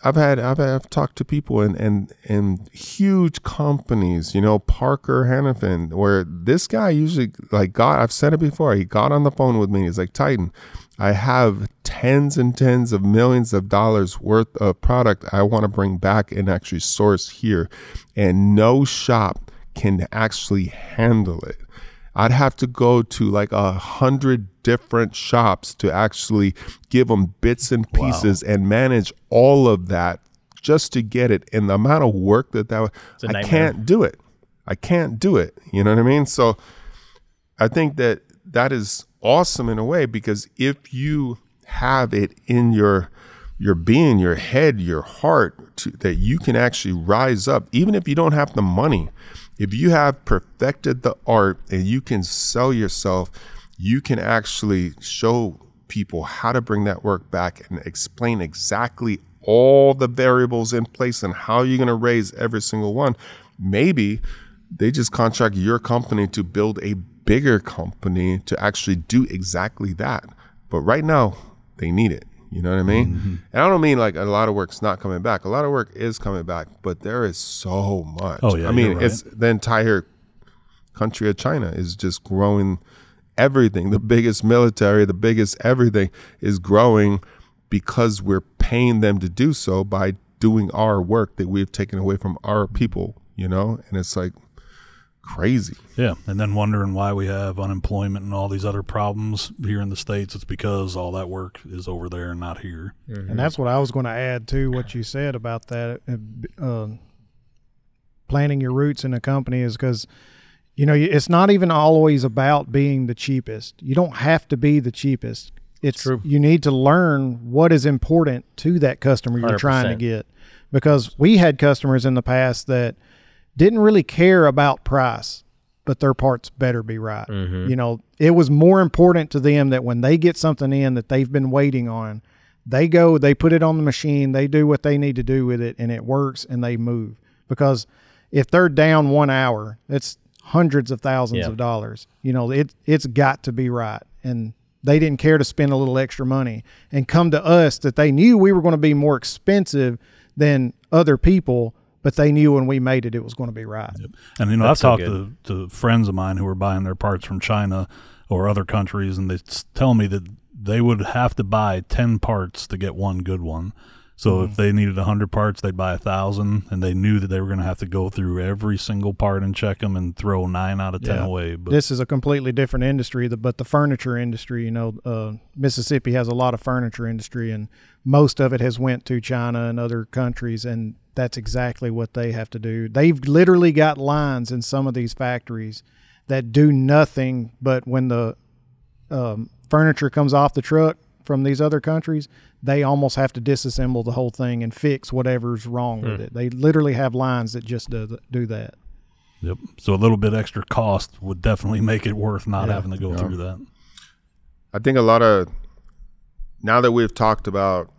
I've had I've, I've talked to people in, in in huge companies, you know, Parker Hannifin, where this guy usually like got I've said it before, he got on the phone with me. He's like, Titan, I have tens and tens of millions of dollars worth of product I want to bring back and actually source here. And no shop can actually handle it. I'd have to go to like a hundred different shops to actually give them bits and pieces and manage all of that just to get it. And the amount of work that that I can't do it. I can't do it. You know what I mean? So I think that that is awesome in a way because if you have it in your your being, your head, your heart, to, that you can actually rise up, even if you don't have the money. If you have perfected the art and you can sell yourself, you can actually show people how to bring that work back and explain exactly all the variables in place and how you're going to raise every single one. Maybe they just contract your company to build a bigger company to actually do exactly that. But right now, they need it. You know what I mean? Mm-hmm. And I don't mean like a lot of work's not coming back. A lot of work is coming back, but there is so much. Oh, yeah, I mean, right. it's the entire country of China is just growing everything. The biggest military, the biggest everything is growing because we're paying them to do so by doing our work that we've taken away from our people, you know? And it's like crazy. yeah. And then wondering why we have unemployment and all these other problems here in the States. It's because all that work is over there and not here. And that's what I was going to add to what you said about that. uh, Uh, planting your roots in a company is because, you know, it's not even always about being the cheapest. You don't have to be the cheapest. It's True. You need to learn what is important to that customer you're trying to get. Because we had customers in the past that didn't really care about price, but their parts better be right. Mm-hmm. You know, it was more important to them that when they get something in that they've been waiting on, they go, they put it on the machine, they do what they need to do with it, and it works and they move. Because if they're down one hour, it's hundreds of thousands Yeah. of dollars. You know, it it's got to be right. And they didn't care to spend a little extra money and come to us that they knew we were going to be more expensive than other people, but they knew when we made it, it was going to be right. And you know, That's I've so talked to, to friends of mine who are buying their parts from China or other countries, and they tell me that they would have to buy ten parts to get one good one. So Mm-hmm. if they needed hundred parts, they'd buy a thousand, and they knew that they were going to have to go through every single part and check them and throw nine out of ten Yeah. away. But this is a completely different industry, the- but the furniture industry, you know, uh, Mississippi has a lot of furniture industry, and most of it has went to China and other countries, and that's exactly what they have to do. They've literally got lines in some of these factories that do nothing but when the um, furniture comes off the truck, from these other countries, they almost have to disassemble the whole thing and fix whatever's wrong with hmm. it. They literally have lines that just do, do that. Yep. So a little bit extra cost would definitely make it worth not Yeah. having to go through that. I think a lot of now that we've talked about,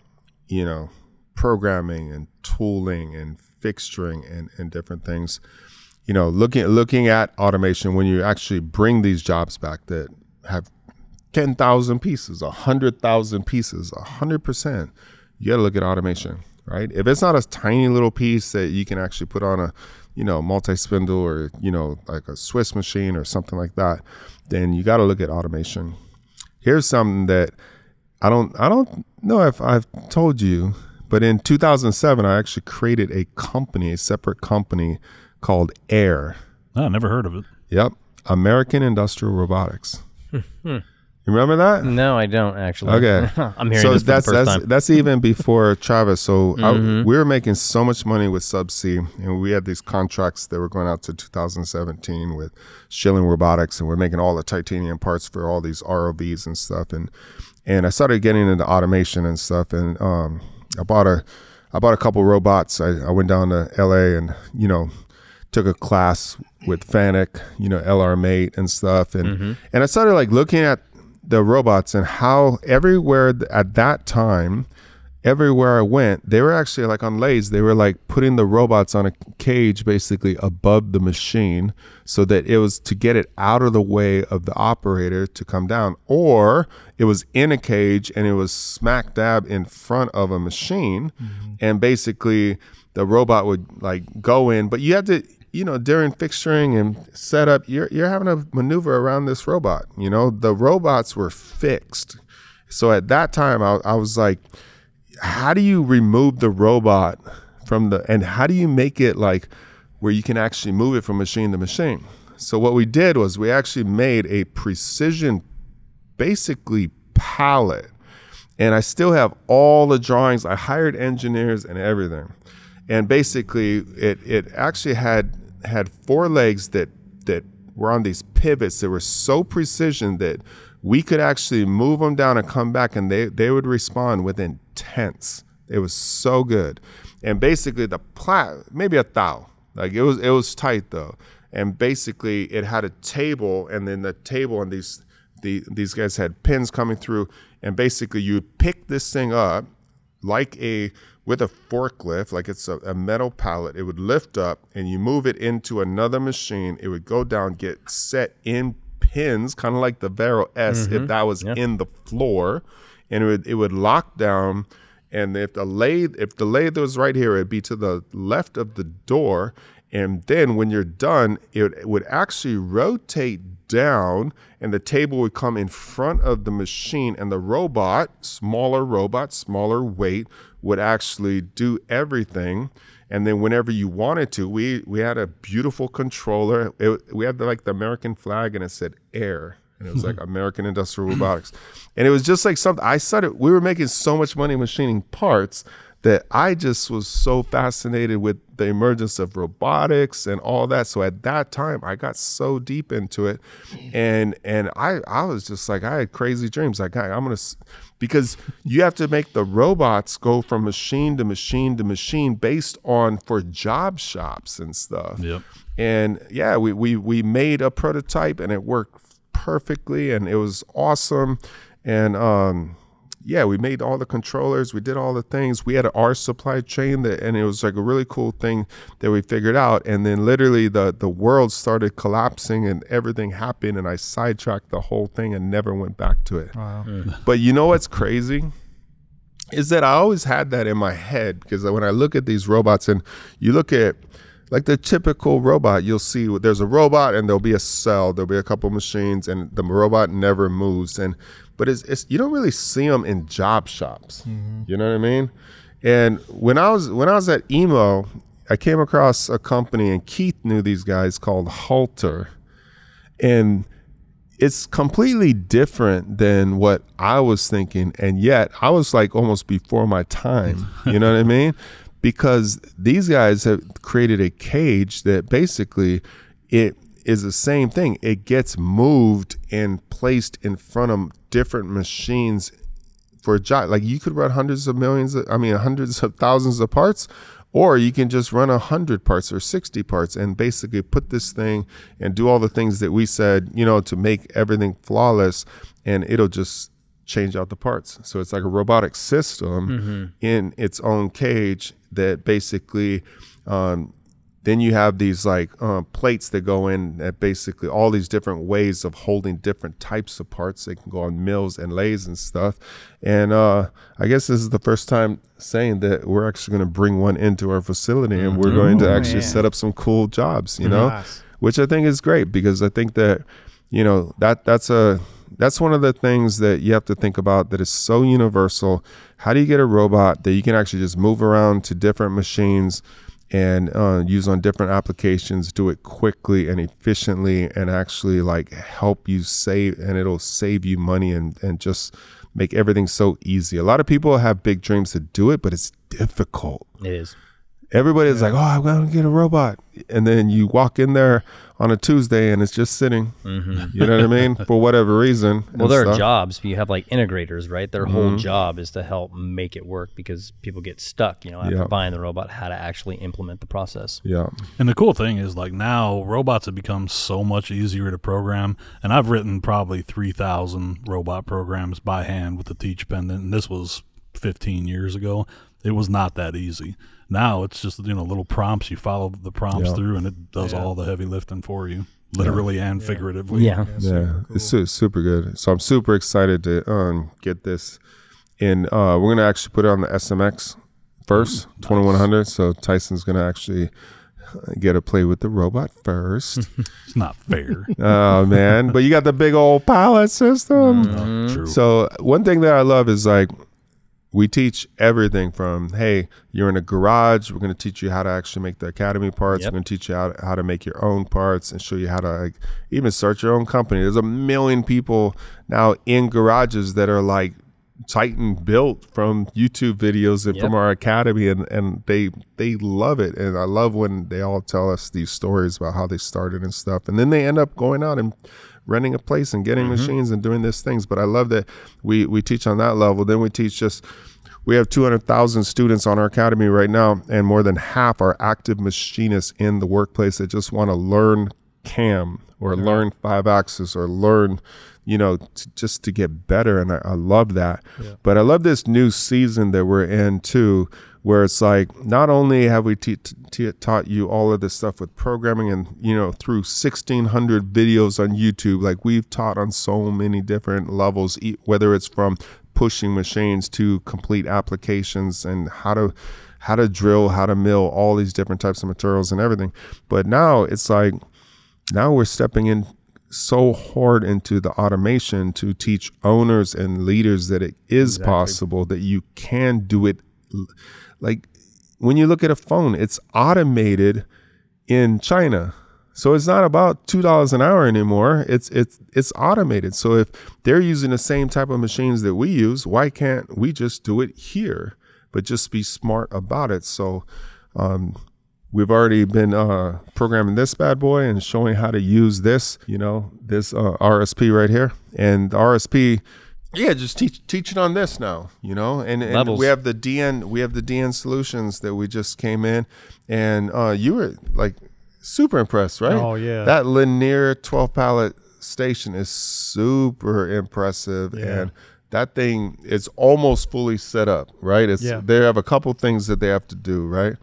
you know, programming and tooling and fixturing and, and different things, you know, looking looking at automation when you actually bring these jobs back that have ten thousand pieces, a hundred thousand pieces, a hundred percent, you gotta look at automation, right? If it's not a tiny little piece that you can actually put on a, you know, multi spindle or, you know, like a Swiss machine or something like that, then you gotta look at automation here's something that I don't I don't know if I've told you, but in 2007 I actually created a company, a separate company called AIR. I never heard of it. Yep, American Industrial Robotics. you remember that? No, I don't actually. Okay. I'm hearing so this for that's the first that's time. that's even before Travis. So I, we were making so much money with Subsea, and we had these contracts that were going out to 2017 with Schilling Robotics, and we're making all the titanium parts for all these ROVs and stuff. And and I started getting into automation and stuff, and um, I bought a I bought a couple robots. I, I went down to LA and you know took a class with Fanuc, you know, LR Mate and stuff. And and I started like looking at the robots and how everywhere at that time, everywhere I went, they were actually like on lays, they were like putting the robots on a cage basically above the machine so that it was to get it out of the way of the operator to come down. Or it was in a cage and it was smack dab in front of a machine. Mm-hmm. And basically the robot would like go in, but you had to you know, during fixturing and setup, you're you're having to maneuver around this robot. You know, the robots were fixed. So at that time, I, I was like, how do you remove the robot from the, and how do you make it like where you can actually move it from machine to machine? So what we did was we actually made a precision, basically pallet, and I still have all the drawings. I hired engineers and everything and basically it it actually had had four legs that that were on these pivots that were so precision that we could actually move them down and come back and they they would respond within tenths it was so good. And basically the plat maybe a thou. Like it was it was tight though. And basically it had a table and then the table and these the, these guys had pins coming through. And basically you pick this thing up like a with a forklift, like it's a, a metal pallet, it would lift up and you move it into another machine. It would go down, get set in pins, kind of like the Vero S, if mm-hmm. that was in the floor, and it would it would lock down. And if the lathe, if the lathe was right here, it'd be to the left of the door. And then when you're done, it would actually rotate down and the table would come in front of the machine and the robot, smaller robot, smaller weight, would actually do everything. And then whenever you wanted to, we we had a beautiful controller. It, we had the, like the American flag and it said air. And it was like American Industrial Robotics. And it was just like something I started we were making so much money machining parts that I just was so fascinated with the emergence of robotics and all that. So at that time, I got so deep into it, and and I I was just like I had crazy dreams. Like I, I'm gonna because you have to make the robots go from machine to machine to machine based on for job shops and stuff. Yep. And yeah, we we we made a prototype and it worked perfectly and it was awesome. And um yeah, we made all the controllers, we did all the things. We had our supply chain that and it was like a really cool thing that we figured out. And then literally the the world started collapsing and everything happened and I sidetracked the whole thing and never went back to it. Mm. But you know what's crazy? is that I always had that in my head because when I look at these robots and you look at like the typical robot, you'll see there's a robot and there'll be a cell, there'll be a couple machines, and the robot never moves. And but it's, it's you don't really see them in job shops. Mm-hmm. You know what I mean? And when I was when I was at EMO, I came across a company and Keith knew these guys called Halter, and it's completely different than what I was thinking. And yet I was like almost before my time. You know what I mean? Because these guys have created a cage that basically it is the same thing. It gets moved and placed in front of different machines for a job. Like you could run hundreds of millions, of, I mean, hundreds of thousands of parts, or you can just run a hundred parts or 60 parts and basically put this thing and do all the things that we said, you know, to make everything flawless and it'll just change out the parts. So it's like a robotic system in its own cage that basically, um, then you have these like um, plates that go in at basically all these different ways of holding different types of parts. They can go on mills and lathes and stuff. And uh, I guess this is the first time saying that we're actually going to bring one into our facility and we're going to actually man. set up some cool jobs, you know, which I think is great because I think that, you know, that that's a that's one of the things that you have to think about that is so universal. How do you get a robot that you can actually just move around to different machines and uh, use on different applications, do it quickly and efficiently, and actually like help you save, and it'll save you money and and just make everything so easy. A lot of people have big dreams to do it, but it's difficult. It is. Everybody's like, "Oh, I'm gonna get a robot," and then you walk in there on a Tuesday and it's just sitting. You know what I mean? For whatever reason. Mm-hmm. Well, and there are jobs. You have like integrators, right? Their Mm-hmm. whole job is to help make it work because people get stuck, you know, after Yeah. buying the robot, how to actually implement the process. Yeah. And the cool thing is, like now, robots have become so much easier to program. And I've written probably three thousand robot programs by hand with the Teach pendant, and this was fifteen years ago. It was not that easy. Now it's just you know little prompts. You follow the prompts Yeah. through, and it does all the heavy lifting for you, literally and figuratively. Yeah. Yeah, it's su- super good. So I'm super excited to um, get this and Uh, we're gonna actually put it on the SMX first, 2100. So Tyson's gonna actually get to play with the robot first. It's not fair. oh man! But you got the big old pilot system. Mm-hmm. True. So one thing that I love is like we teach everything from hey, you're in a garage. We're going to teach you how to actually make the academy parts. Yep. We're going to teach you how to, how to make your own parts and show you how to like even start your own company. There's a million people now in garages that are like Titan built from YouTube videos and Yep. from our academy, and and they they love it. And I love when they all tell us these stories about how they started and stuff, and then they end up going out and renting a place and getting mm-hmm. machines and doing these things. But I love that we we teach on that level. Then we teach just we have 200,000 students on our academy right now, and more than half are active machinists in the workplace that just want to learn CAM or learn five axis or learn, you know, t- just to get better. And I, I love that. But I love this new season that we're in too, where it's like not only have we te- te- taught you all of this stuff with programming and, you know, through 1,600 videos on YouTube, like we've taught on so many different levels, whether it's from pushing machines to complete applications and how to how to drill, how to mill, all these different types of materials and everything. But now it's like now we're stepping in so hard into the automation to teach owners and leaders that it is possible that you can do it like when you look at a phone it's automated in China. So it's not about two dollars an hour anymore. It's it's it's automated. So if they're using the same type of machines that we use why can't we just do it here but just be smart about it? So um, we've already been uh, programming this bad boy and showing how to use this, you know, this uh, RSP right here. And the RSP, yeah, just teach teach it on this now, you know. And, and we have the DN, we have the DN solutions that we just came in, and uh, you were like super impressed, right? Oh, yeah. that linear twelve pallet station is super impressive, Yeah. and that thing is almost fully set up, right? It's Yeah. they have a couple things that they have to do, right?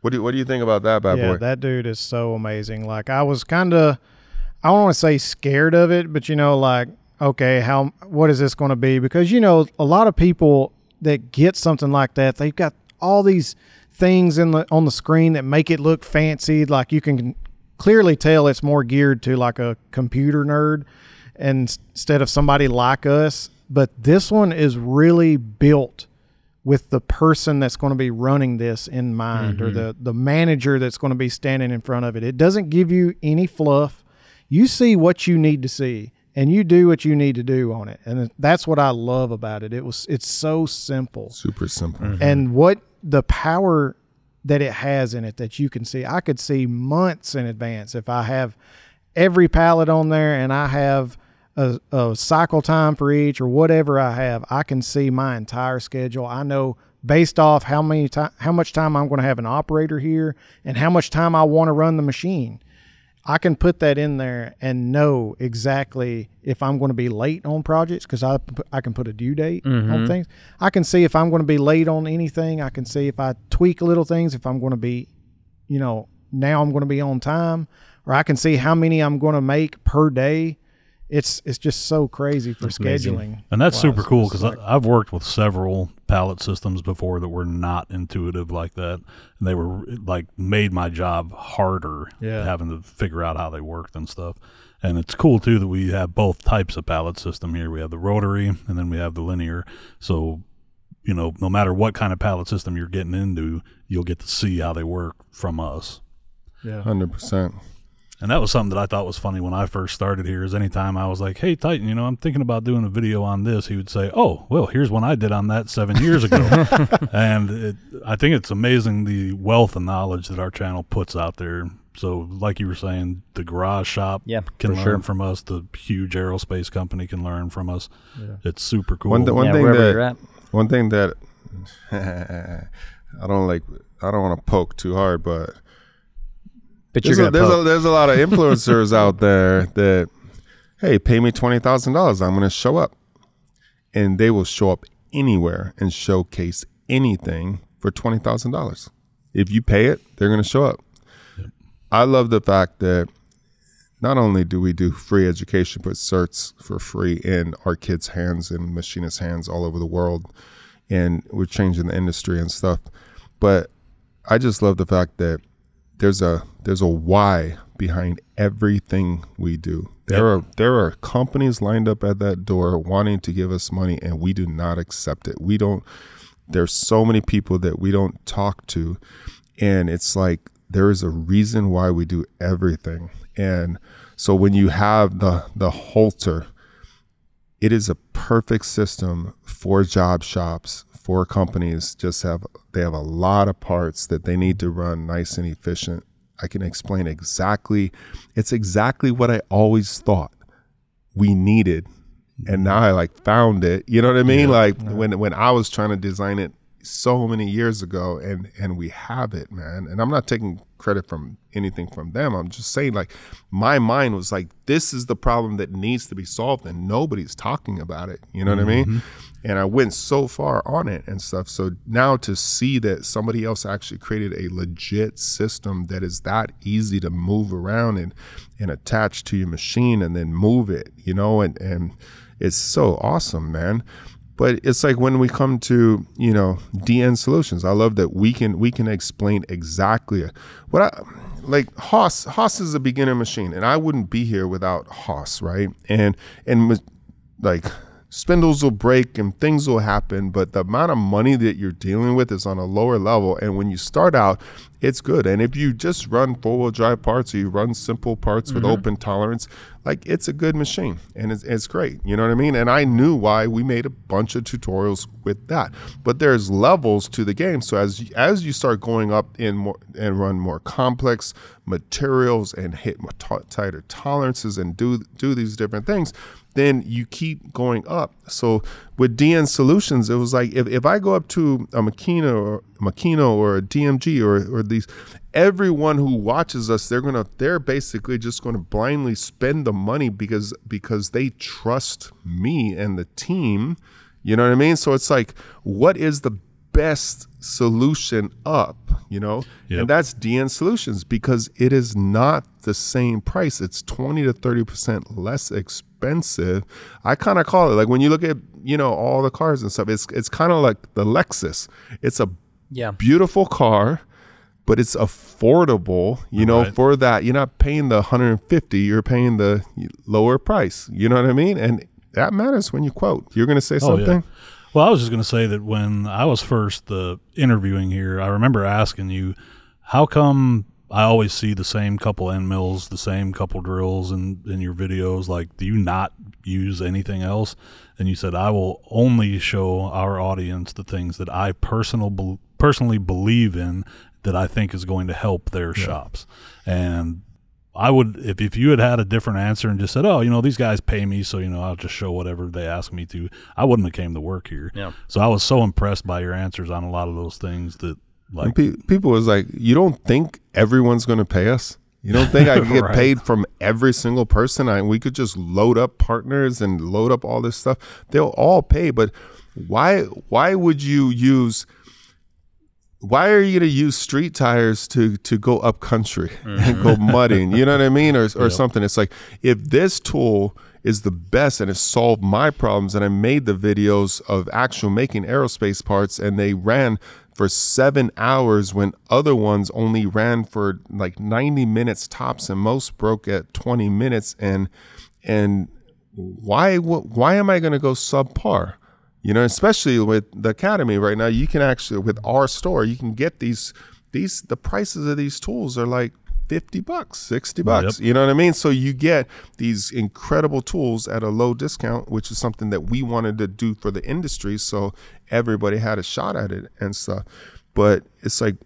What do you, what do you think about that bad yeah, boy? that dude is so amazing. Like I was kind of, I don't want to say scared of it, but you know, like okay, how what is this going to be? Because you know, a lot of people that get something like that, they've got all these things in the on the screen that make it look fancy. Like you can clearly tell it's more geared to like a computer nerd, and instead of somebody like us. But this one is really built with the person that's going to be running this in mind or mm-hmm. the the manager that's going to be standing in front of it. It doesn't give you any fluff. You see what you need to see and you do what you need to do on it. And that's what I love about it. It was it's so simple. Super simple. Mm-hmm. And what the power that it has in it that you can see. I could see months in advance if I have every pallet on there and I have a, a cycle time for each or whatever I have, I can see my entire schedule. I know based off how many time, how much time I'm going to have an operator here and how much time I want to run the machine. I can put that in there and know exactly if I'm going to be late on projects because I I can put a due date on mm-hmm. things. I can see if I'm going to be late on anything. I can see if I tweak little things if I'm going to be, you know, now I'm going to be on time, or I can see how many I'm going to make per day. It's it's just so crazy for amazing. scheduling. And that's wise. super cool because like- I've worked with several pallet systems before that were not intuitive like that, and they were like made my job harder, Yeah. having to figure out how they worked and stuff. And it's cool too that we have both types of pallet system here. We have the rotary, and then we have the linear. So, you know, no matter what kind of pallet system you're getting into, you'll get to see how they work from us. yeah. Hundred percent. And that was something that I thought was funny when I first started here. Is anytime I was like, "Hey, Titan, you know, I'm thinking about doing a video on this," he would say, "Oh, well, here's one I did on that seven years ago." and it, I think it's amazing the wealth of knowledge that our channel puts out there. So, like you were saying, the garage shop Yeah, can learn sure. from us. The huge aerospace company can learn from us. It's super cool. One, th- one yeah, thing that one thing that I don't like. I don't want to poke too hard, but But there's a, there's, a, there's a lot of influencers out there that, hey, pay me twenty thousand dollars. I'm going to show up, and they will show up anywhere and showcase anything for twenty thousand dollars. If you pay it, they're going to show up. I love the fact that not only do we do free education, but certs for free in our kids' hands and machinists' hands all over the world, and we're changing the industry and stuff. But I just love the fact that there's a there's a why behind everything we do. There are there are companies lined up at that door wanting to give us money, and we do not accept it. We don't. There's so many people that we don't talk to, and it's like there is a reason why we do everything. And so when you have the the halter, it is a perfect system for job shops for companies just have they have a lot of parts that they need to run nice and efficient i can explain exactly it's exactly what i always thought we needed and mm-hmm. now i like found it you know what i mean? Like when when i was trying to design it so many years ago and and we have it man and i'm not taking credit from anything from them. I'm just saying like my mind was like this is the problem that needs to be solved and nobody's talking about it. You know what i mean? Mm-hmm. And i went so far on it and stuff. So now to see that somebody else actually created a legit system that is that easy to move around and and attach to your machine and then move it you know and and it's so awesome man but it's like when we come to you know dn solutions i love that we can we can explain exactly what i like haas haas is a beginner machine and i wouldn't be here without haas right? And and like spindles will break and things will happen but the amount of money that you're dealing with is on a lower level. And when you start out it's good. And if you just run four-wheel drive parts or you run simple parts with mm-hmm. open tolerance like it's a good machine and it's, it's great. You know what i mean? And i knew why we made a bunch of tutorials with that. But there's levels to the game. So as as you start going up in more and run more complex materials and hit t- tighter tolerances and do do these different things then you keep going up. So with DN Solutions, it was like if, if I go up to a Makino or Makino or a DMG or or these, everyone who watches us, they're gonna they're basically just gonna blindly spend the money because because they trust me and the team. You know what I mean? So it's like, what is the best solution up? You know, Yep. and that's DN Solutions because it is not the same price. It's 20 to 30% less expensive. I kind of call it like when you look at, you know, all the cars and stuff, it's it's kind of like the Lexus. It's a Yeah. beautiful car, but it's affordable, you know, Right. for that. You're not paying the 150, you're paying the lower price. You know what I mean? And that matters when you quote. You're going to say Oh, yeah. Well, I was just going to say that when I was first uh, interviewing here, I remember asking you, how come I always see the same couple end mills, the same couple drills in, in your videos? Like, do you not use anything else? And you said, I will only show our audience the things that I personal personally believe in that I think is going to help their shops. And I would if if you had had a different answer and just said, "Oh, you know, these guys pay me, so you know, I'll just show whatever they ask me to." I wouldn't have came to work here. Yeah. So I was so impressed by your answers on a lot of those things that like pe- people was like, you don't think everyone's going to pay us? You don't think I can get Right. paid from every single person? I we could just load up partners and load up all this stuff. They'll all pay, but why? Why would you use? Why are you going to use street tires to to go up country and mm-hmm. go mudding? You know what I mean, or or something? It's like if this tool is the best and it solved my problems, and I made the videos of actual making aerospace parts, and they ran for seven hours when other ones only ran for like 90 minutes tops and most broke at 20 minutes and and why wh- why am i going to go subpar you know especially with the academy right now you can actually with our store you can get these these the prices of these tools are like 50 bucks 60 bucks you know what i mean so you get these incredible tools at a low discount which is something that we wanted to do for the industry so everybody had a shot at it and stuff but it's like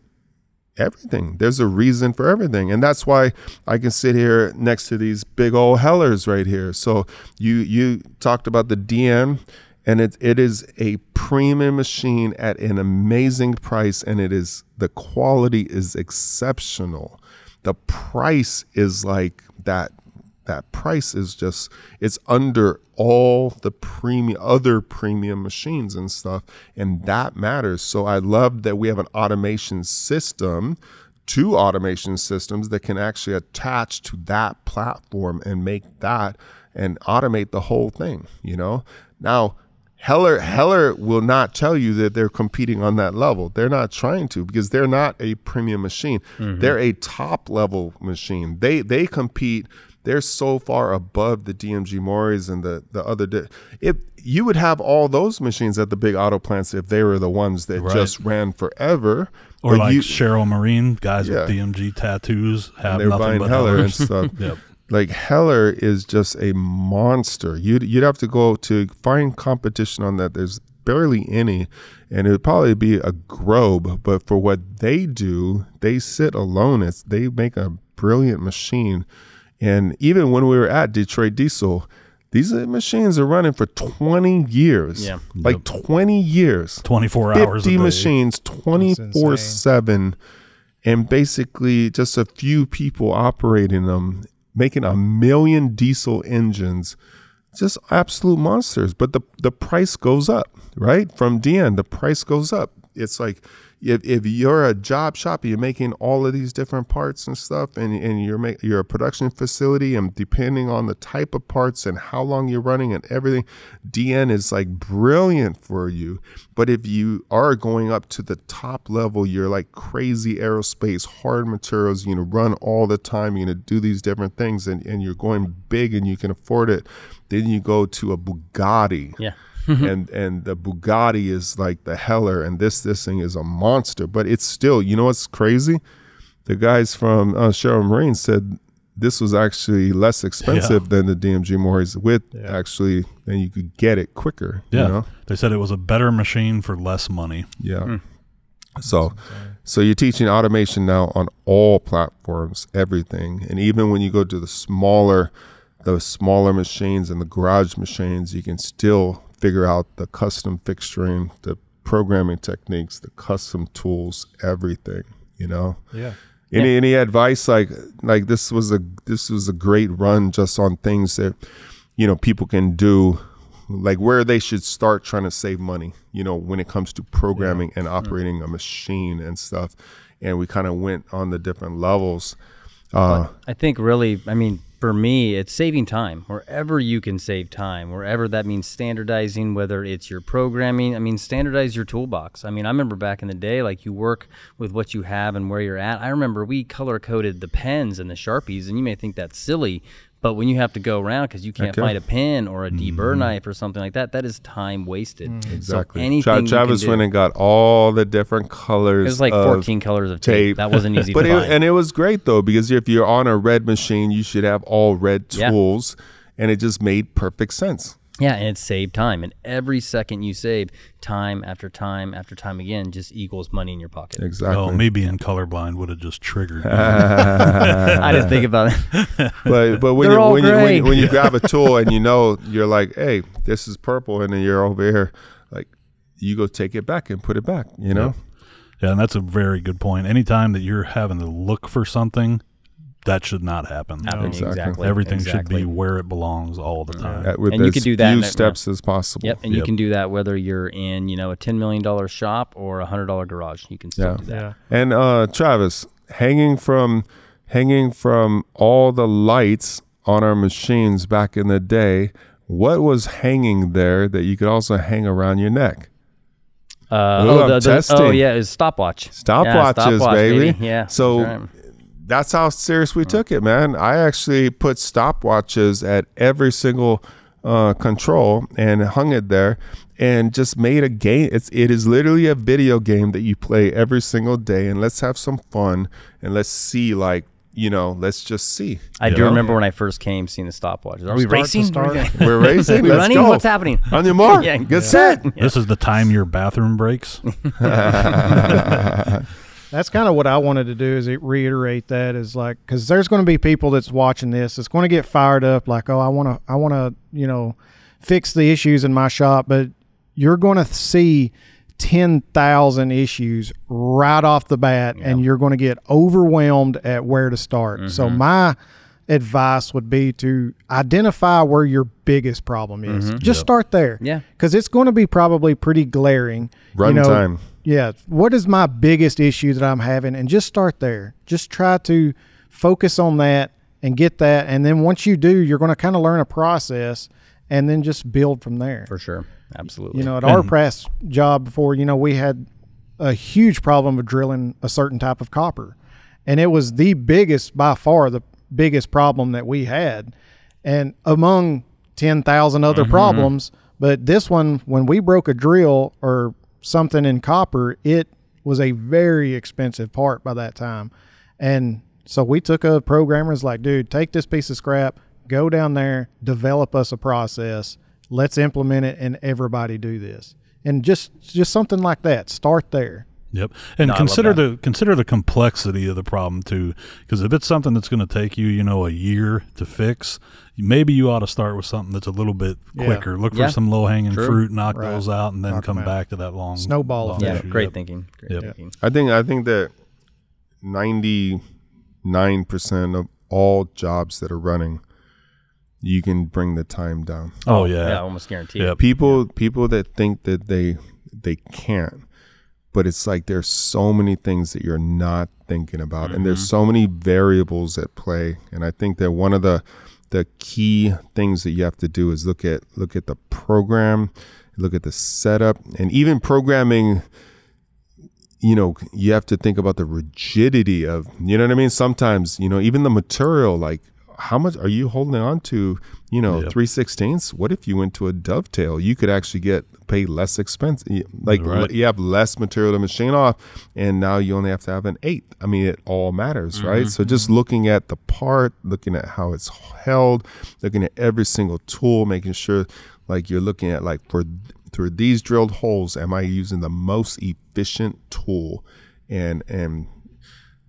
everything. There's a reason for everything. And that's why I can sit here next to these big old hellers right here. So you you talked about the DN and it it is a premium machine at an amazing price and it is the quality is exceptional. The price is like that that price is just it's under all the premium other premium machines and stuff and that matters so i love that we have an automation system two automation systems that can actually attach to that platform and make that and automate the whole thing you know now Heller Heller will not tell you that they're competing on that level. They're not trying to because they're not a premium machine. Mm-hmm. They're a top level machine. They they compete. They're so far above the DMG Moris and the the other. Di- if you would have all those machines at the big auto plants if they were the ones that Right. just ran forever, or but like you- Cheryl Marine guys Yeah. with DMG tattoos have they're nothing buying but Heller and stuff. Yep. Like Heller is just a monster. You'd you'd have to go to find competition on that. There's barely any, and it would probably be a Grob. But for what they do, they sit alone. It's they make a brilliant machine. And even when we were at Detroit Diesel, these machines are running for 20 years. Yeah. like 20 years. 24 hours a 50 day. machines 24 7 and basically just a few people operating them making a million diesel engines just absolute monsters. But the the price goes up right? From DN the price goes up. It's like if, if you're a job shop you're making all of these different parts and stuff and, and you're make, you're a production facility and depending on the type of parts and how long you're running and everything DN is like brilliant for you but if you are going up to the top level you're like crazy aerospace hard materials going to run all the time going to do these different things and, and you're going big and you can afford it then you go to a Bugatti Yeah. And and the Bugatti is like the Heller, and this this thing is a monster. But it's still, you know, what's crazy? The guys from uh, Cheryl Marine said this was actually less expensive than the DMG Moris with actually, and you could get it quicker. Yeah. You know? They said it was a better machine for less money. Yeah. So, so you're teaching automation now on all platforms, everything, and even when you go to the smaller, the smaller machines and the garage machines, you can still figure out the custom fixturing, the programming techniques, the custom tools, everything. You know. Yeah. Any any advice like like this was a this was a great run just on things that you know people can do like where they should start trying to save money you know when it comes to programming and operating a machine and stuff and we kind of went on the different levels uh I think really, I mean, for me, it's saving time wherever you can save time, wherever that means standardizing, whether it's your programming. I mean, standardize your toolbox. I mean, I remember back in the day, like you work with what you have and where you're at. I remember we color coded the pens and the Sharpies, and you may think that's silly. But when you have to go around because you can't Okay. find a pen or a deburr mm-hmm. knife or something like that, that is time wasted. Mm. exactly So anything Tra- you travis went and got all the different colors it was like of 14 colors of tape. tape. That wasn't easy but to it, find. and it was great though because if you're on a red machine you should have all red tools. Yeah. tools and it just made perfect sense Yeah, and it saved time. And every second you save, time after time after time again, just equals money in your pocket. Exactly. Oh, me being colorblind would have just triggered. I didn't think about it. but but when you when you, when you when you grab a tool and you know you're like, hey, this is purple, and then you're over here, like you go take it back and put it back. You know. Yeah, and that's a very good point. Anytime that you're having to look for something, that should not happen. Happen, Exactly. exactly. Everything should be where it belongs all the time. With And you as could do that few in a- steps as possible. Yep, and you can do that whether you're in, you know, a ten million dollar shop or a hundred dollar garage. You can still Yeah. do that. Yeah. And uh, Travis, hanging from hanging from all the lights on our machines back in the day, what was hanging there that you could also hang around your neck? Uh, Ooh, oh, I'm the, the, oh, yeah, it's stopwatch. Stopwatches, yeah, stopwatch, baby. Yeah. So that's right. That's how serious we took it, man. I actually put stopwatches at every single uh, control and hung it there, and just made a game. It's it is literally a video game that you play every single day, and let's have some fun and let's see, like you know, let's just see. I do know? remember when I first came seeing the stopwatches. Are we Start racing? We're racing. we let's running? go. What's happening? On your mark, Yeah. get set. This is the time your bathroom breaks. That's kind of what I wanted to do is it reiterate that is like because there's going to be people that's watching this that's going to get fired up like oh I want to I want to you know fix the issues in my shop but you're going to see 10,000 issues right off the bat and you're going to get overwhelmed at where to start. So mm-hmm. my advice would be to identify where your biggest problem is. Mm-hmm. Just start there. Yeah. Cuz it's going to be probably pretty glaring. Run you know, time. yeah. What is my biggest issue that I'm having? And just start there. Just try to focus on that and get that. And then once you do, you're going to kind of learn a process and then just build from there. For sure. Absolutely. You know, at our press job before, you know, we had a huge problem with drilling a certain type of copper. And it was the biggest, by far, the biggest problem that we had. And among 10,000 other mm-hmm. problems, but this one, when we broke a drill or something in copper, it was a very expensive part by that time. And so we took a programmer's like, dude, take this piece of scrap, go down there, develop us a process, let's implement it, and everybody do this. And just just something like that. Start there. Yep, and No, consider the consider the complexity of the problem too. Because if it's something that's going to take you, you know, a year to fix, maybe you ought to start with something that's a little bit Yeah. quicker. Look Yeah. for some low hanging True. fruit, knock Right. those out, and then Knock 'em come back to that long Snowball long yeah. issue. Great Yep. thinking. Great Yep. thinking. I think I think that ninety nine percent of all jobs that are running, you can bring the time down. Oh Yeah. yeah, almost guaranteed. Yep. People people that think that they they can't, but it's like there's so many things that you're not thinking about, and there's mm-hmm. so many variables at play. And I think that one of the the key things that you have to do is look at look at the program, look at the setup, and even programming you know, you have to think about the rigidity of, you know what I mean? Sometimes, you know, even the material, like how much are you holding on to, you know, Yep. three sixteenths? What if you went to a dovetail? You could actually get pay less expense. Like Right. you have less material to machine off and now you only have to have an eighth. I mean, it all matters, right? Mm-hmm. So just mm-hmm. looking at the part, looking at how it's held, looking at every single tool, making sure like you're looking at like for through these drilled holes am i using the most efficient tool and and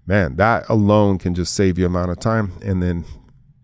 man that alone can just save you amount of time and then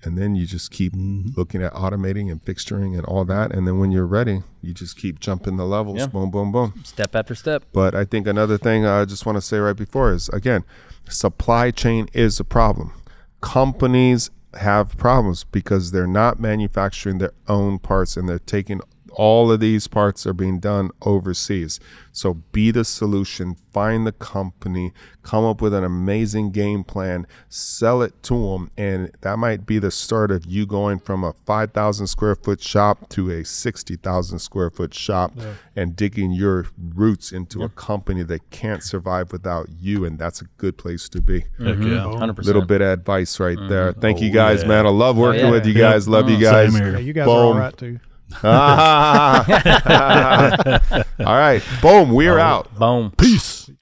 and then you just keep mm-hmm. looking at automating and fixturing and all that and then when you're ready you just keep jumping the levels Yeah. boom boom boom Step after step. but i think another thing i just want to say right before is again supply chain is a problem companies have problems because they're not manufacturing their own parts and they're taking all of these parts are being done overseas. So be the solution, find the company, come up with an amazing game plan, sell it to them, and that might be the start of you going from a 5,000 square foot shop to a 60,000 square foot shop and digging your roots into a company that can't survive without you, and that's a good place to be. Heck yeah. Hundred percent. Little bit of advice right there. Thank you Oh, guys, yeah. man. I love working yeah. with you Yep. guys. Love you Mm, guys. same here. Yeah, you guys are all Boom. all right. Boom. We're out. Boom. Peace.